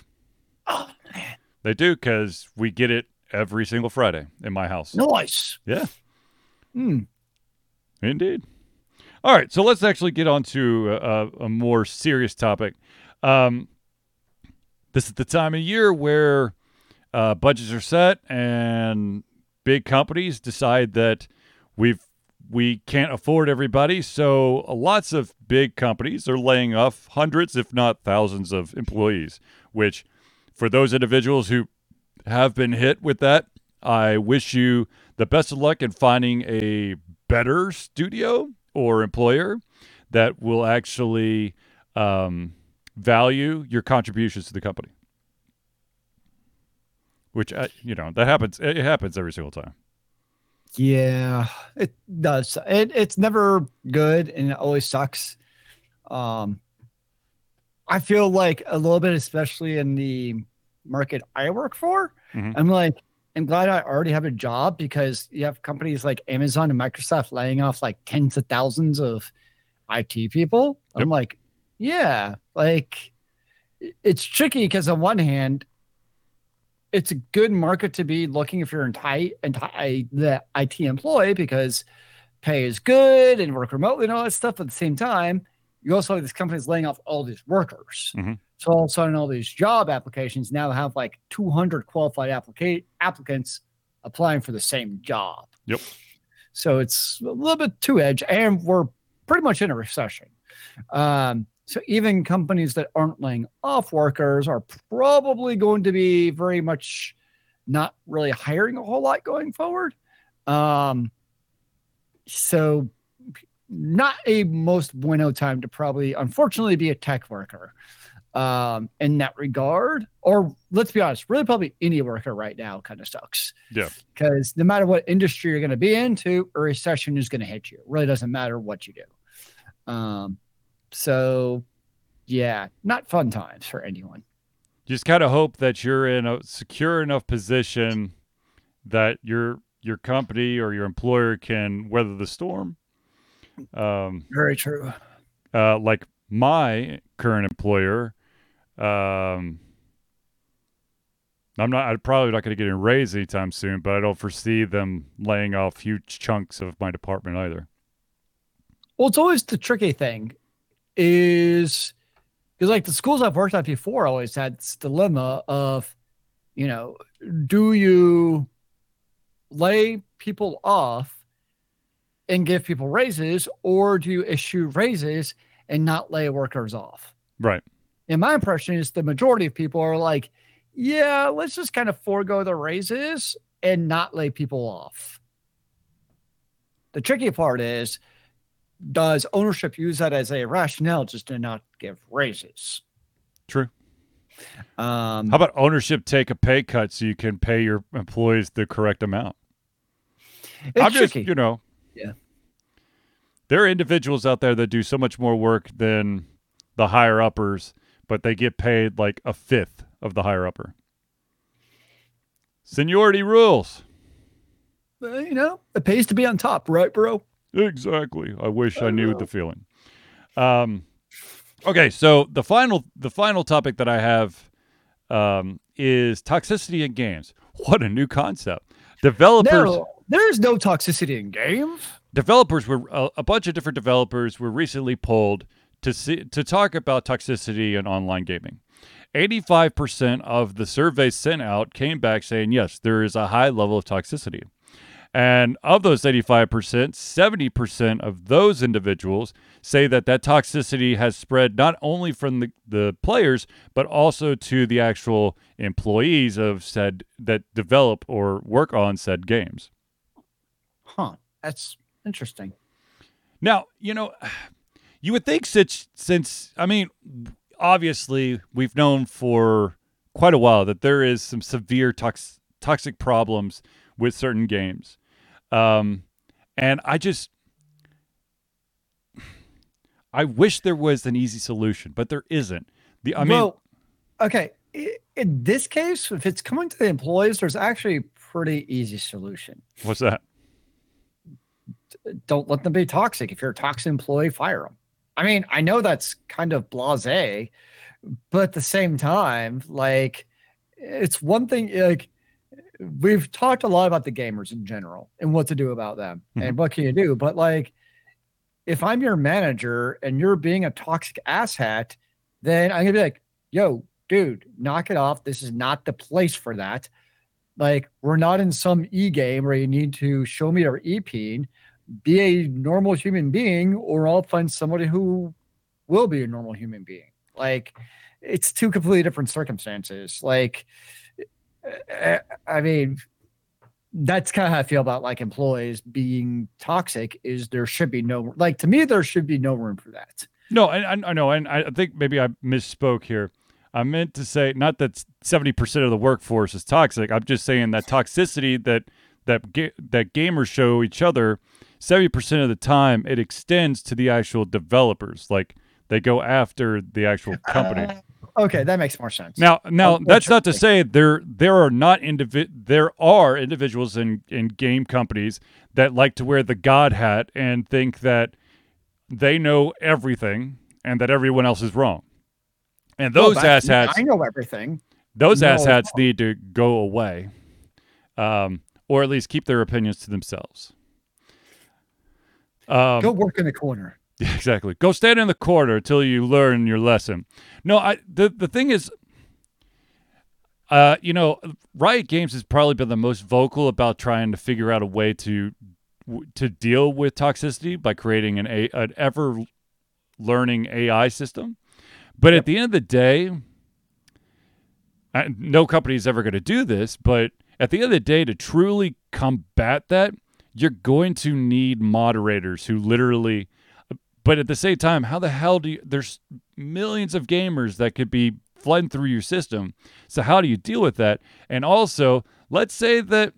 Oh man, They do because we get it every single Friday in my house. nice. Yeah. Hmm. Indeed. All right, so let's actually get on to a, a more serious topic. Um, this is the time of year where uh, budgets are set and big companies decide that we've we can't afford everybody. So uh, lots of big companies are laying off hundreds, if not thousands, of employees. Which, for those individuals who have been hit with that, I wish you the best of luck in finding a better studio or employer that will actually um, value your contributions to the company. Which uh, you know that happens. It happens every single time. Yeah, it does. It it's never good and it always sucks. Um I feel like a little bit, especially in the market I work for, Mhm. I'm like, I'm glad I already have a job because you have companies like Amazon and Microsoft laying off like tens of thousands of IT people. Yep. I'm like, yeah, like it's tricky because on one hand, it's a good market to be looking if you're an I, the IT employee because pay is good and work remotely and all that stuff. At the same time, you also have these companies laying off all these workers. Mhm. So all of a sudden, all these job applications now have like 200 qualified applica- applicants applying for the same job. Yep. So it's a little bit two edge, and we're pretty much in a recession. Um, so even companies that aren't laying off workers are probably going to be very much not really hiring a whole lot going forward. Um, so not a most bueno time to probably unfortunately be a tech worker um in that regard. Or let's be honest really probably any worker right now kind of sucks. Yeah. because no matter what industry you're going to be into a recession is going to hit you. It really doesn't matter what you do. Um so yeah not fun times for anyone. Just kind of hope that you're in a secure enough position that your your company or your employer can weather the storm. Um, Very true. uh, like my current employer, um, I'm not. I'm probably not going to get a raise anytime soon, but I don't foresee them laying off huge chunks of my department either. Well, it's always the tricky thing is because like the schools I've worked at before always had this dilemma of, you know, do you lay people off and give people raises, or do you issue raises and not lay workers off? Right. And my impression is the majority of people are like, yeah, let's just kind of forego the raises and not lay people off. The tricky part is does ownership use that as a rationale just to not give raises? True. Um, How about ownership take a pay cut so you can pay your employees the correct amount? it's I'm just, tricky. you know, Yeah. There are individuals out there that do so much more work than the higher uppers, but they get paid like a fifth of the higher upper. Seniority rules. Uh, you know, it pays to be on top, right, bro? Exactly. I wish I knew the feeling. Um, okay, so the final the final topic that I have um, is toxicity in games. What a new concept! Developers No, there's no toxicity in games. developers were a, bunch of different developers were recently polled to see to talk about toxicity in online gaming. 85% of the surveys sent out came back saying yes, there is a high level of toxicity. And of those 85%, 70% of those individuals say that that toxicity has spread not only from the, the players, but also to the actual employees of said that develop or work on said games. That's interesting. Now, you know, [sighs] you would think since since I mean, obviously we've known for quite a while that there is some severe tox- toxic problems with certain games. Um and I just [sighs] I wish there was an easy solution, but there isn't. The I mean, well, okay. In this case, if it's coming to the employees, there's actually a pretty easy solution. what's that? Don't let them be toxic. If you're a toxic employee, fire them. I mean, I know that's kind of blasé, but at the same time, like it's one thing like we've talked a lot about the gamers in general and what to do about them and mm-hmm. what can you do, but like if I'm your manager and you're being a toxic asshat, then I'm gonna be like, yo, dude, knock it off. This is not the place for that. Like, we're not in some e game where you need to show me your EP. Be a normal human being, or I'll find somebody who will be a normal human being. Like, it's two completely different circumstances. Like, I mean, that's kind of how I feel about like employees being toxic. Is there should be no like to me there should be no room for that. No, I I know, and I think maybe I misspoke here. I meant to say not that seventy percent of the workforce is toxic. I'm just saying that toxicity that that ga- that gamers show each other, seventy percent of the time it extends to the actual developers. Like they go after the actual company. Okay, that makes more sense. Now, now that's not to say there there are not indivi- there are individuals in in game companies that like to wear the god hat and think that they know everything and that everyone else is wrong. And those asshats, I know everything. those No, asshats need to go away, um, or at least keep their opinions to themselves. Um, Go work in the corner. [laughs] yeah, exactly. Go stand in the corner until you learn your lesson. No, I the the thing is uh you know, Riot Games has probably been the most vocal about trying to figure out a way to to deal with toxicity by creating an a an ever learning AI system. But at the end of the day, I, no company is ever going to do this, but at the end of the day, to truly combat that, you're going to need moderators who literally. But at the same time, how the hell do you? There's millions of gamers that could be flooding through your system. So how do you deal with that? And also, let's say that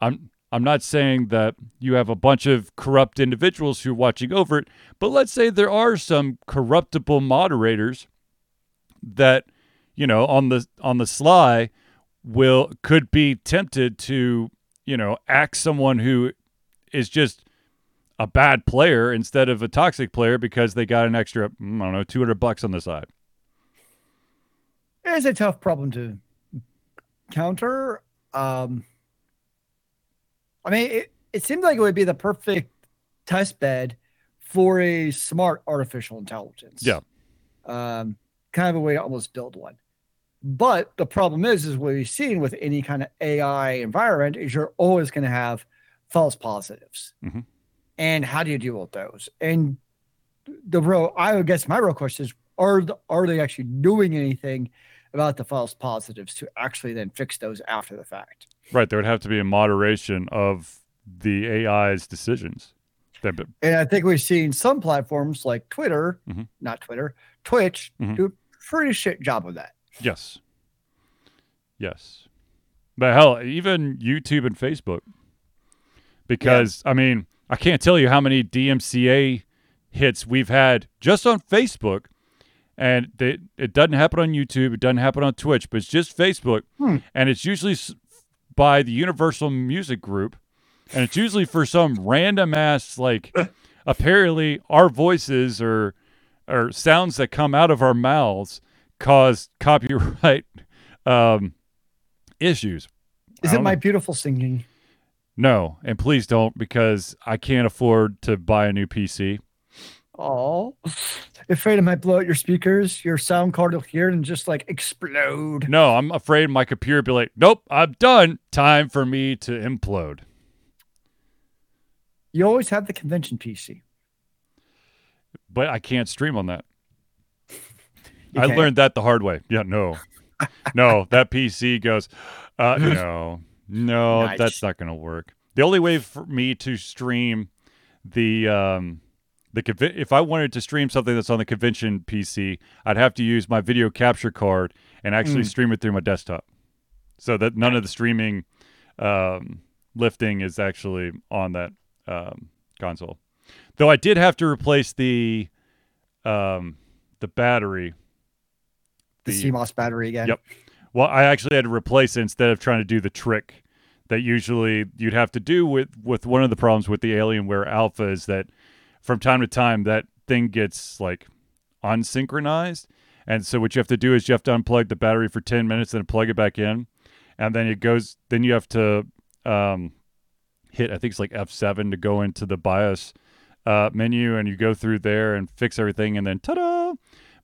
I'm I'm not saying that you have a bunch of corrupt individuals who are watching over it, but let's say there are some corruptible moderators that you know, on the on the sly, will could be tempted to, you know, act someone who is just a bad player instead of a toxic player because they got an extra, I don't know, two hundred bucks on the side. It is a tough problem to counter. Um, I mean, it, it seems like it would be the perfect test bed for a smart artificial intelligence. Yeah. Um, kind of a way to almost build one. But the problem is, is what we've seen with any kind of AI environment is you're always going to have false positives. Mhm. And how do you deal with those? And the real, I would guess my real question is, are the, are they actually doing anything about the false positives to actually then fix those after the fact? Right. There would have to be a moderation of the AI's decisions. And I think we've seen some platforms like Twitter, Mhm. not Twitter, Twitch, Mhm. do a pretty shit job of that. Yes. Yes. But hell, even YouTube and Facebook. Because, I mean, I can't tell you how many DMCA hits we've had just on Facebook. And they, it doesn't happen on YouTube. It doesn't happen on Twitch, but it's just Facebook. Hmm. And it's usually by the Universal Music Group. And it's usually for some random ass, like, [laughs] apparently our voices or, or sounds that come out of our mouths cause copyright um, issues. Is it my know. beautiful singing? No, and please don't because I can't afford to buy a new PC. Oh, afraid it might blow out your speakers, your sound card will hear it and just like explode. No, I'm afraid my computer will be like, nope, I'm done. Time for me to implode. You always have the convention PC. But I can't stream on that. I learned that the hard way. Yeah, no. no, [laughs] that PC goes, uh, no, no, Nice. that's not going to work. The only way for me to stream the, um, the conven- if I wanted to stream something that's on the convention PC, I'd have to use my video capture card and actually Mm. stream it through my desktop, so that none of the streaming um, lifting is actually on that um, console. Though I did have to replace the um, the battery. The The- CMOS battery again. Yep. Well, I actually had to replace it instead of trying to do the trick that usually you'd have to do with with one of the problems with the Alienware Alpha is that from time to time that thing gets like unsynchronized, and so what you have to do is you have to unplug the battery for ten minutes and plug it back in, and then it goes. Then you have to um, hit I think it's like F seven to go into the BIOS uh, menu, and you go through there and fix everything, and then ta-da!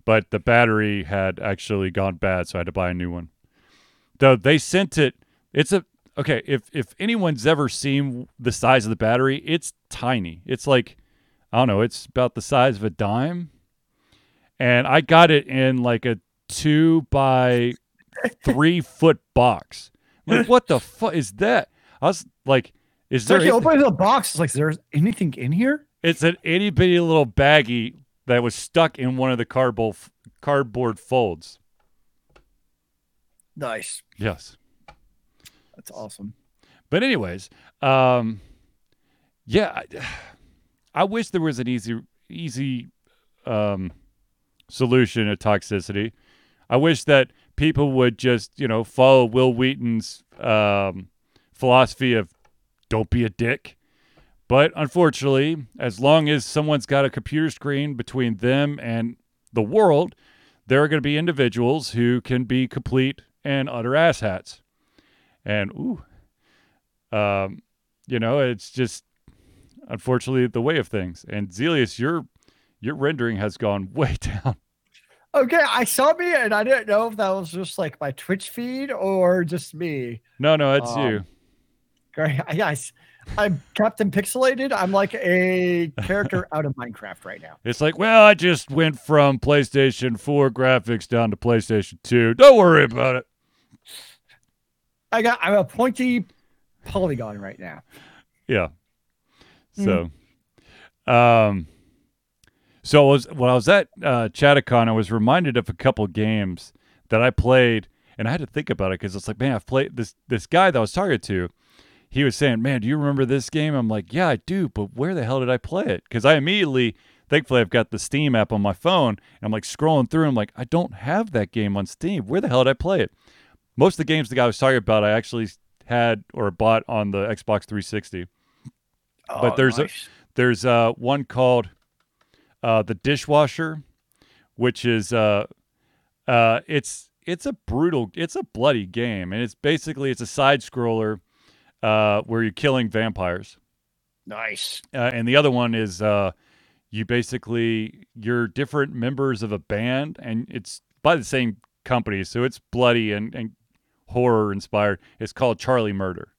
But the battery had actually gone bad, so I had to buy a new one. Though they sent it, it's a okay. If if anyone's ever seen the size of the battery, it's tiny. It's like I don't know. It's about the size of a dime, and I got it in like a two by three [laughs] foot box. I'm like, what the fuck is that? I was like, is there? like you open the box. It's like, there's anything in here? It's an itty bitty little baggie that was stuck in one of the cardboard cardboard folds. Nice. Yes. That's awesome. But anyways, um, yeah, I, I wish there was an easy easy um, solution to toxicity. I wish that people would just you know follow Wil Wheaton's um, philosophy of don't be a dick. But unfortunately, as long as someone's got a computer screen between them and the world, there are going to be individuals who can be complete and utter asshats. And ooh, um, you know, it's just unfortunately the way of things. And Zelius, your your rendering has gone [laughs] way down. Okay, I saw me and I didn't know if that was just like my Twitch feed or just me. No, no, it's Um, you. Great. [laughs] Yes. I'm Captain Pixelated. I'm like a character out of Minecraft right now. It's like, well, I just went from PlayStation 4 graphics down to PlayStation 2. Don't worry about it. I got I'm a pointy polygon right now. Yeah. So, um, so I was when I was at uh, Chattacon, I was reminded of a couple games that I played, and I had to think about it because it's like, man, I've played this this guy that I was talking to. He was saying, "Man, do you remember this game?" I'm like, "Yeah, I do, but where the hell did I play it?" Because I immediately thankfully I've got the Steam app on my phone, and I'm like scrolling through. And I'm like, I don't have that game on Steam. Where the hell did I play it? Most of the games the guy was talking about, I actually had or bought on the Xbox 360. But there's a- There's uh, one called uh, the Dishwasher, which is uh, uh, it's it's a brutal, it's a bloody game, and it's basically it's a side scroller uh, where you're killing vampires. nice. Uh, and the other one is uh, you basically you're different members of a band, and it's by the same company, so it's bloody and, and horror inspired. It's called Charlie Murder.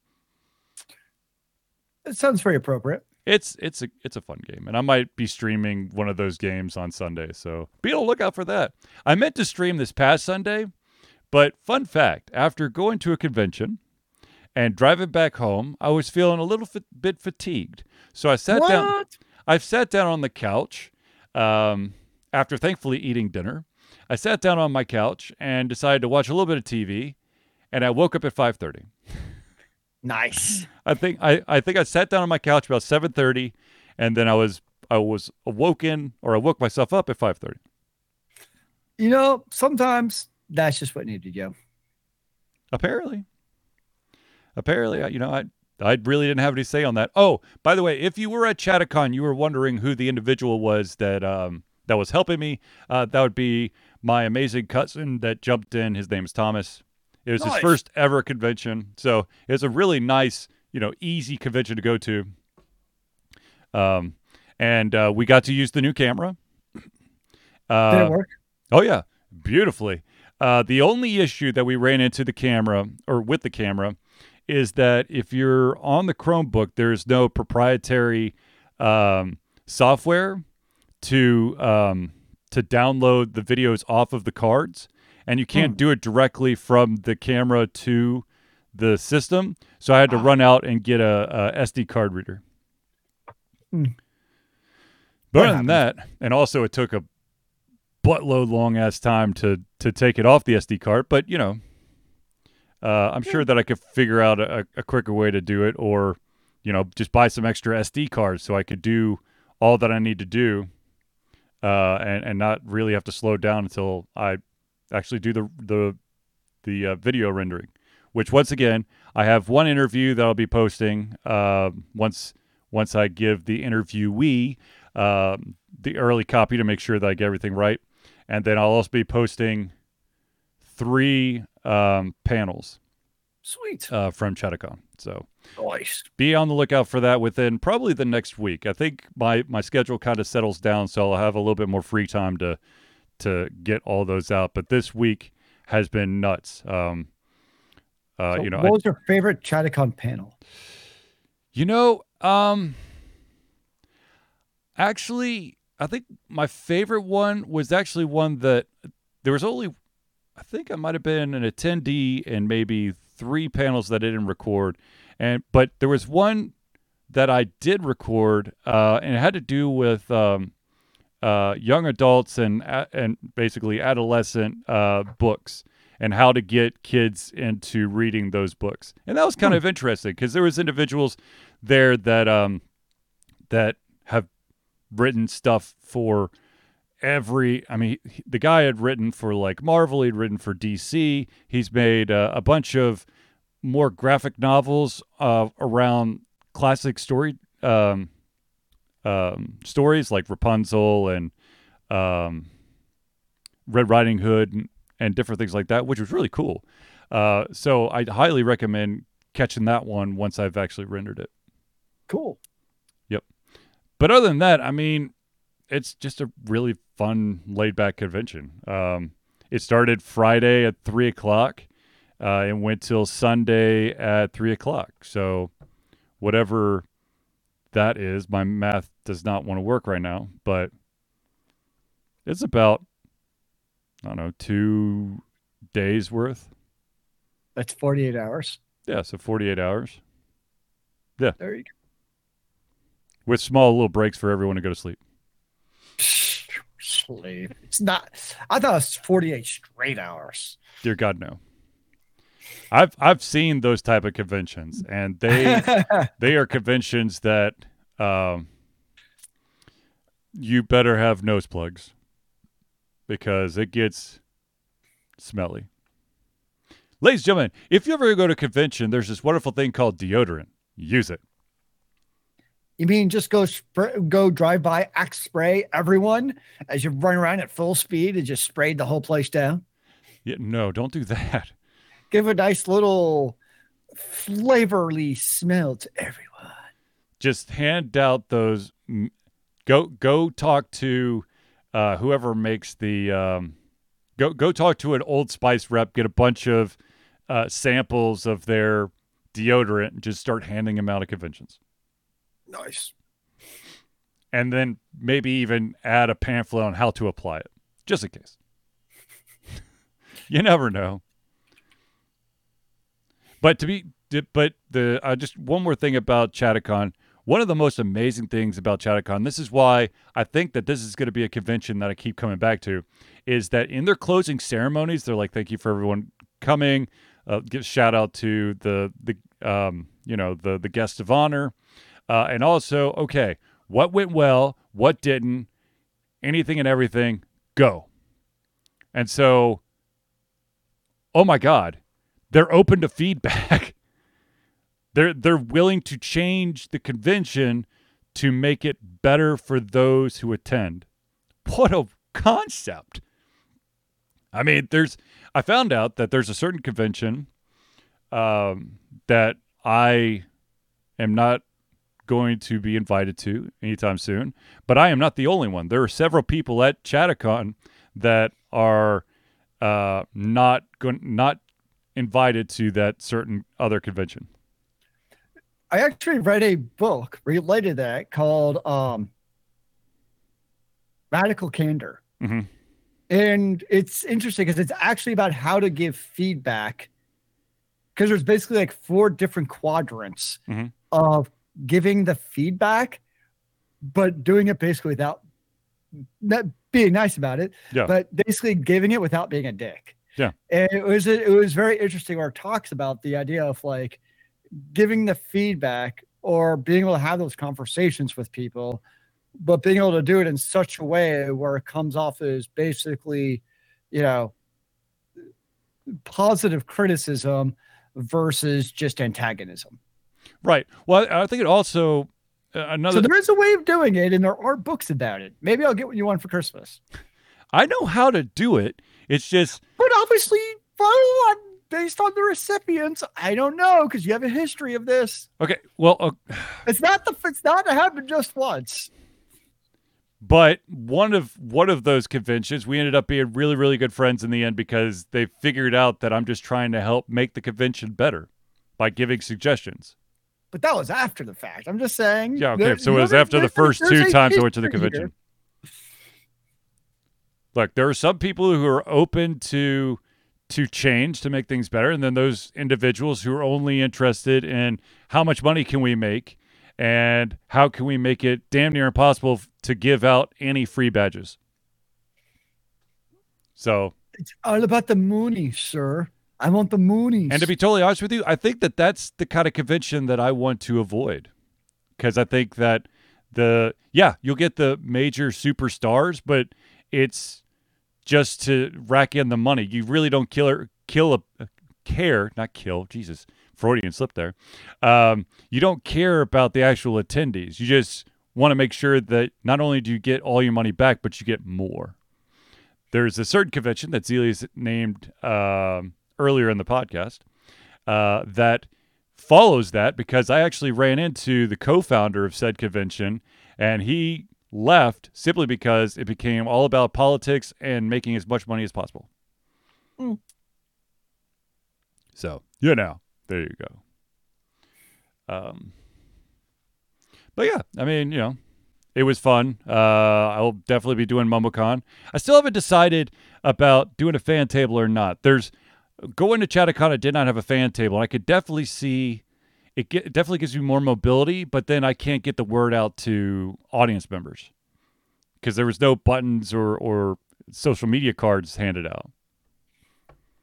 It sounds very appropriate. It's it's a it's a fun game, and I might be streaming one of those games on Sunday. So be on the lookout for that. I meant to stream this past Sunday, but fun fact: after going to a convention and driving back home, I was feeling a little bit fatigued. So I sat down. I've sat down on the couch um, after thankfully eating dinner. I sat down on my couch and decided to watch a little bit of TV, and I woke up at five thirty. Nice. I think I, I think I sat down on my couch about seven thirty, and then I was I was awoken or I woke myself up at five thirty. You know, sometimes that's just what needed to go. Apparently, apparently, I- you know, I I really didn't have any say on that. Oh, by the way, if you were at Chattacon, you were wondering who the individual was that um that was helping me. Uh, that would be my amazing cousin that jumped in. His name is Thomas. It was his first ever convention, so it was a really nice, you know, easy convention to go to. Um, and uh, we got to use the new camera. Uh, Did it work? Oh yeah, beautifully. Uh, the only issue that we ran into the camera or with the camera is that if you're on the Chromebook, there's no proprietary um, software to um, to download the videos off of the cards, and you can't Hmm. do it directly from the camera to the system. So I had to Ah. run out and get a, a SD card reader. Hmm. But other than that, and also it took a buttload long ass time to to take it off the SD card. But you know, uh, I'm sure that I could figure out a, a quicker way to do it, or you know, just buy some extra SD cards so I could do all that I need to do, uh, and and not really have to slow down until I actually do the the the uh, video rendering. Which once again, I have one interview that I'll be posting uh, once once I give the interviewee um, the early copy to make sure that I get everything right, and then I'll also be posting three um, panels Sweet. uh, from Chattacon. So Nice. be on the lookout for that within probably the next week. I think my my schedule kind of settles down, so I'll have a little bit more free time to to get all those out. But this week has been nuts. Um, uh, So you know, what was your favorite Chattacon panel? You know, um actually I think my favorite one was actually one that there was only I think I might have been an attendee and maybe three panels that I didn't record. And but there was one that I did record uh and it had to do with um uh young adults and and basically adolescent uh books and how to get kids into reading those books. And that was kind Hmm. of interesting because there was individuals there that um that have written stuff for every I mean the guy had written for like Marvel, he'd written for DC. He's made uh, a bunch of more graphic novels uh, around classic story um, um, stories like Rapunzel and um, Red Riding Hood and, and different things like that, which was really cool. Uh, so I highly recommend catching that one once I've actually rendered it. Cool. Yep. But other than that, I mean, it's just a really fun, laid back convention. Um, it started Friday at three o'clock uh, and went till Sunday at three o'clock. So, whatever that is, my math does not want to work right now, but it's about, I don't know, two days worth. That's 48 hours. Yeah, so 48 hours Yeah. There you go. with small little breaks for everyone to go to sleep. Slave. It's not. I thought it was 48 straight hours. Dear God, no. I've I've seen those type of conventions, and they [laughs] they are conventions that um, you better have nose plugs because it gets smelly. Ladies and gentlemen, if you ever go to a convention, there's this wonderful thing called deodorant. Use it. You mean just go spray, go drive by, axe spray everyone as you run around at full speed and just sprayed the whole place down? Yeah, no, don't do that. Give a nice little flavorly smell to everyone. Just hand out those. Go go talk to uh, whoever makes the. Um, go go talk to an Old Spice rep. Get a bunch of uh, samples of their deodorant and just start handing them out at conventions. Nice. And then maybe even add a pamphlet on how to apply it, just in case. [laughs] you never know. But to be, but the uh, just one more thing about Chattacon. One of the most amazing things about Chattacon, this is why I think that this is going to be a convention that I keep coming back to, is that in their closing ceremonies, they're like, "Thank you for everyone coming." Uh, give shout out to the the um, you know the the guest of honor, uh, and also okay, what went well, what didn't, anything and everything, go. And so, oh my God, they're open to feedback. [laughs] they're they're willing to change the convention to make it better for those who attend. What a concept. I mean, there's I found out that there's a certain convention um, that I am not going to be invited to anytime soon, but I am not the only one. There are several people at Chattacon that are uh, not going not invited to that certain other convention. I actually read a book related to that called um, Radical Candor. Mm-hmm. And it's interesting because it's actually about how to give feedback. Because there's basically like four different quadrants mm-hmm. of giving the feedback, but doing it basically without not being nice about it, yeah. but basically giving it without being a dick. Yeah. And it was it was very interesting our talks about the idea of like giving the feedback or being able to have those conversations with people but being able to do it in such a way where it comes off as basically, you know, positive criticism versus just antagonism. Right. Well, I think it also uh, another. So there is a way of doing it, and there are books about it. Maybe I'll get what you want for Christmas. I know how to do it. It's just, but obviously, on based on the recipients, I don't know because you have a history of this. Okay. Well, uh, it's not the. It's not happened just once. But one of one of those conventions, we ended up being really, really good friends in the end because they figured out that I'm just trying to help make the convention better by giving suggestions. But that was after the fact. I'm just saying. Yeah, okay. So it was after the first two times I went to the convention. Here. Look, there are some people who are open to to change to make things better, and then those individuals who are only interested in how much money can we make and how can we make it damn near impossible to give out any free badges? So it's all about the Moonies, sir. I want the Moonies. And to be totally honest with you, I think that that's the kind of convention that I want to avoid because I think that the yeah you'll get the major superstars, but it's just to rack in the money. You really don't kill kill a care, not kill, Jesus, Freudian slip there. Um, you don't care about the actual attendees. You just want to make sure that not only do you get all your money back, but you get more. There's a certain convention that Zealius named uh, earlier in the podcast uh, that follows that because I actually ran into the co-founder of said convention, and he left simply because it became all about politics and making as much money as possible. Mm. So, you know, there you go. Um, but yeah, I mean, you know, it was fun. Uh, I'll definitely be doing MumbleCon. I still haven't decided about doing a fan table or not. There's going to Chattacon. I did not have a fan table, I could definitely see it, get, it definitely gives me more mobility. But then I can't get the word out to audience members because there was no buttons or or social media cards handed out.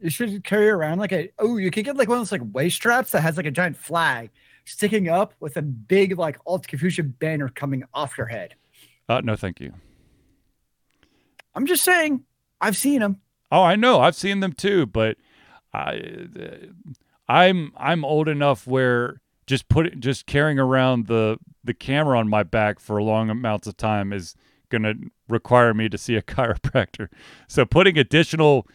You should carry around like a oh, you could get like one of those like waist straps that has like a giant flag sticking up with a big like Ultra Confusion banner coming off your head. Uh, no, thank you. I'm just saying, I've seen them. Oh, I know. I've seen them too, but I, I'm I'm old enough where just put just carrying around the the camera on my back for long amounts of time is going to require me to see a [laughs] chiropractor. So putting additional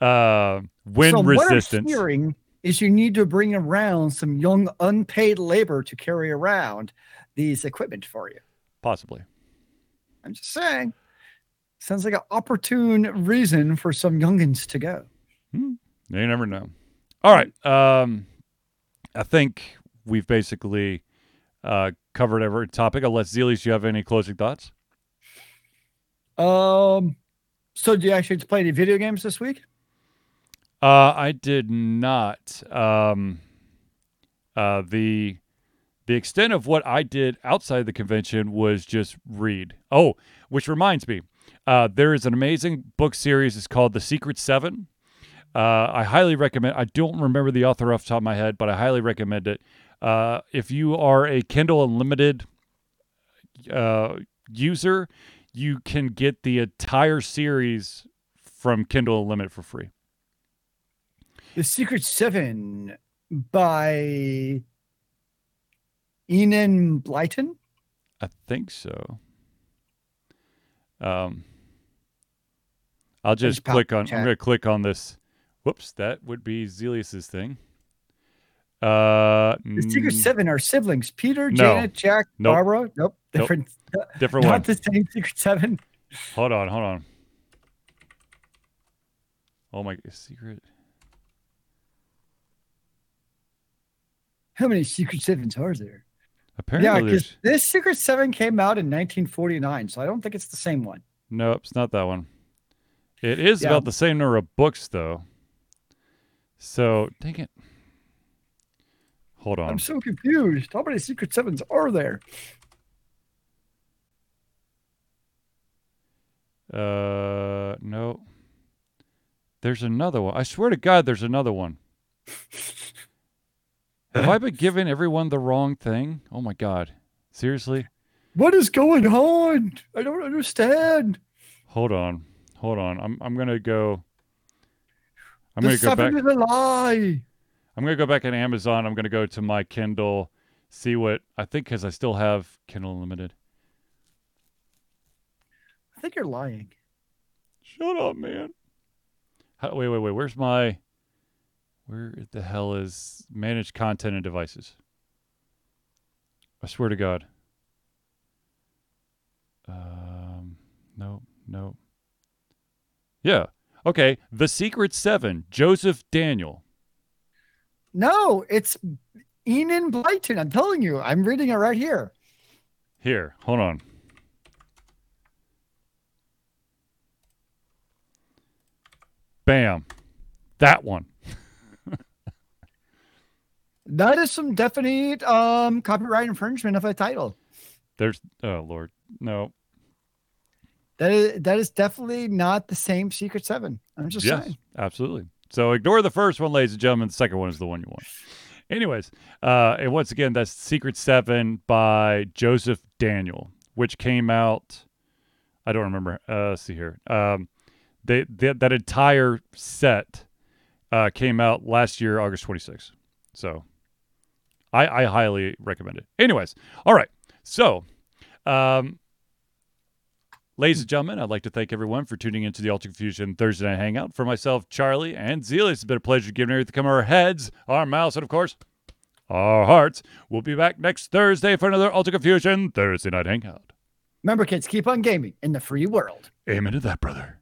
uh, wind so resistance. What I'm hearing is you need to bring around some young unpaid labor to carry around these equipment for you. Possibly. I'm just saying. Sounds like an opportune reason for some youngins to go. Hmm. You never know. All right. Um, I think we've basically uh, covered every topic. Unless Zealius, you have any closing thoughts? Um. So, do you actually play any video games this week? Uh, I did not. Um, uh, the the extent of what I did outside the convention was just read. Oh, which reminds me, uh, there is an amazing book series. It's called The Secret Seven. Uh, I highly recommend. I don't remember the author off the top of my head, but I highly recommend it. Uh, if you are a Kindle Unlimited uh, user, you can get the entire series from Kindle Unlimited for free. The Secret Seven by Enid Blyton. I think so. Um, I'll just click on. Chat. I'm going to click on this. Whoops, that would be Zealius's thing. Uh, the Secret Seven are siblings: Peter, no. Janet, Jack, nope. Barbara. Nope, different. Nope. [laughs] Different not one. Not the same Secret Seven. Hold on, hold on. Oh my secret. How many Secret Sevens are there? Apparently, yeah, because this Secret Seven came out in 1949, so I don't think it's the same one. Nope, it's not that one. It is yeah. about the same number of books, though. So, dang it. Hold on. I'm so confused. How many Secret Sevens are there? Uh, no. There's another one. I swear to God, there's another one. Have I been giving everyone the wrong thing? Oh my God. Seriously? What is going on? I don't understand. Hold on. Hold on. I'm I'm gonna go. I'm gonna go back. Is a lie. I'm gonna go back on Amazon. I'm gonna go to my Kindle, see what I think because I still have Kindle Unlimited. I think you're lying. Shut up, man. How, wait, wait, wait. Where's my? Where the hell is manage content and devices? I swear to God. Um, no, no. Yeah. Okay. The Secret Seven, Joseph Daniel. No, it's Enid Blyton. I'm telling you, I'm reading it right here. Here, hold on. Bam. That one. [laughs] that is some definite um, copyright infringement of a title. There's oh lord. No. That is that is definitely not the same Secret Seven. I'm just yes, saying. Absolutely. So ignore the first one, ladies and gentlemen. The second one is the one you want. Anyways, uh, and once again, that's Secret Seven by Joseph Daniel, which came out. I don't remember. Uh, let's see here. Um, they, they that entire set uh, came out last year, August 26th. So, I, I highly recommend it. Anyways, all right. So, um, Ladies and gentlemen, I'd like to thank everyone for tuning into the Ultra Confusion Thursday Night Hangout. For myself, Charlie, and Zealius, it's been a pleasure giving everything to come our heads, our mouths, and of course, our hearts. We'll be back next Thursday for another Ultra Confusion Thursday Night Hangout. Remember, kids, keep on gaming in the free world. Amen to that, brother.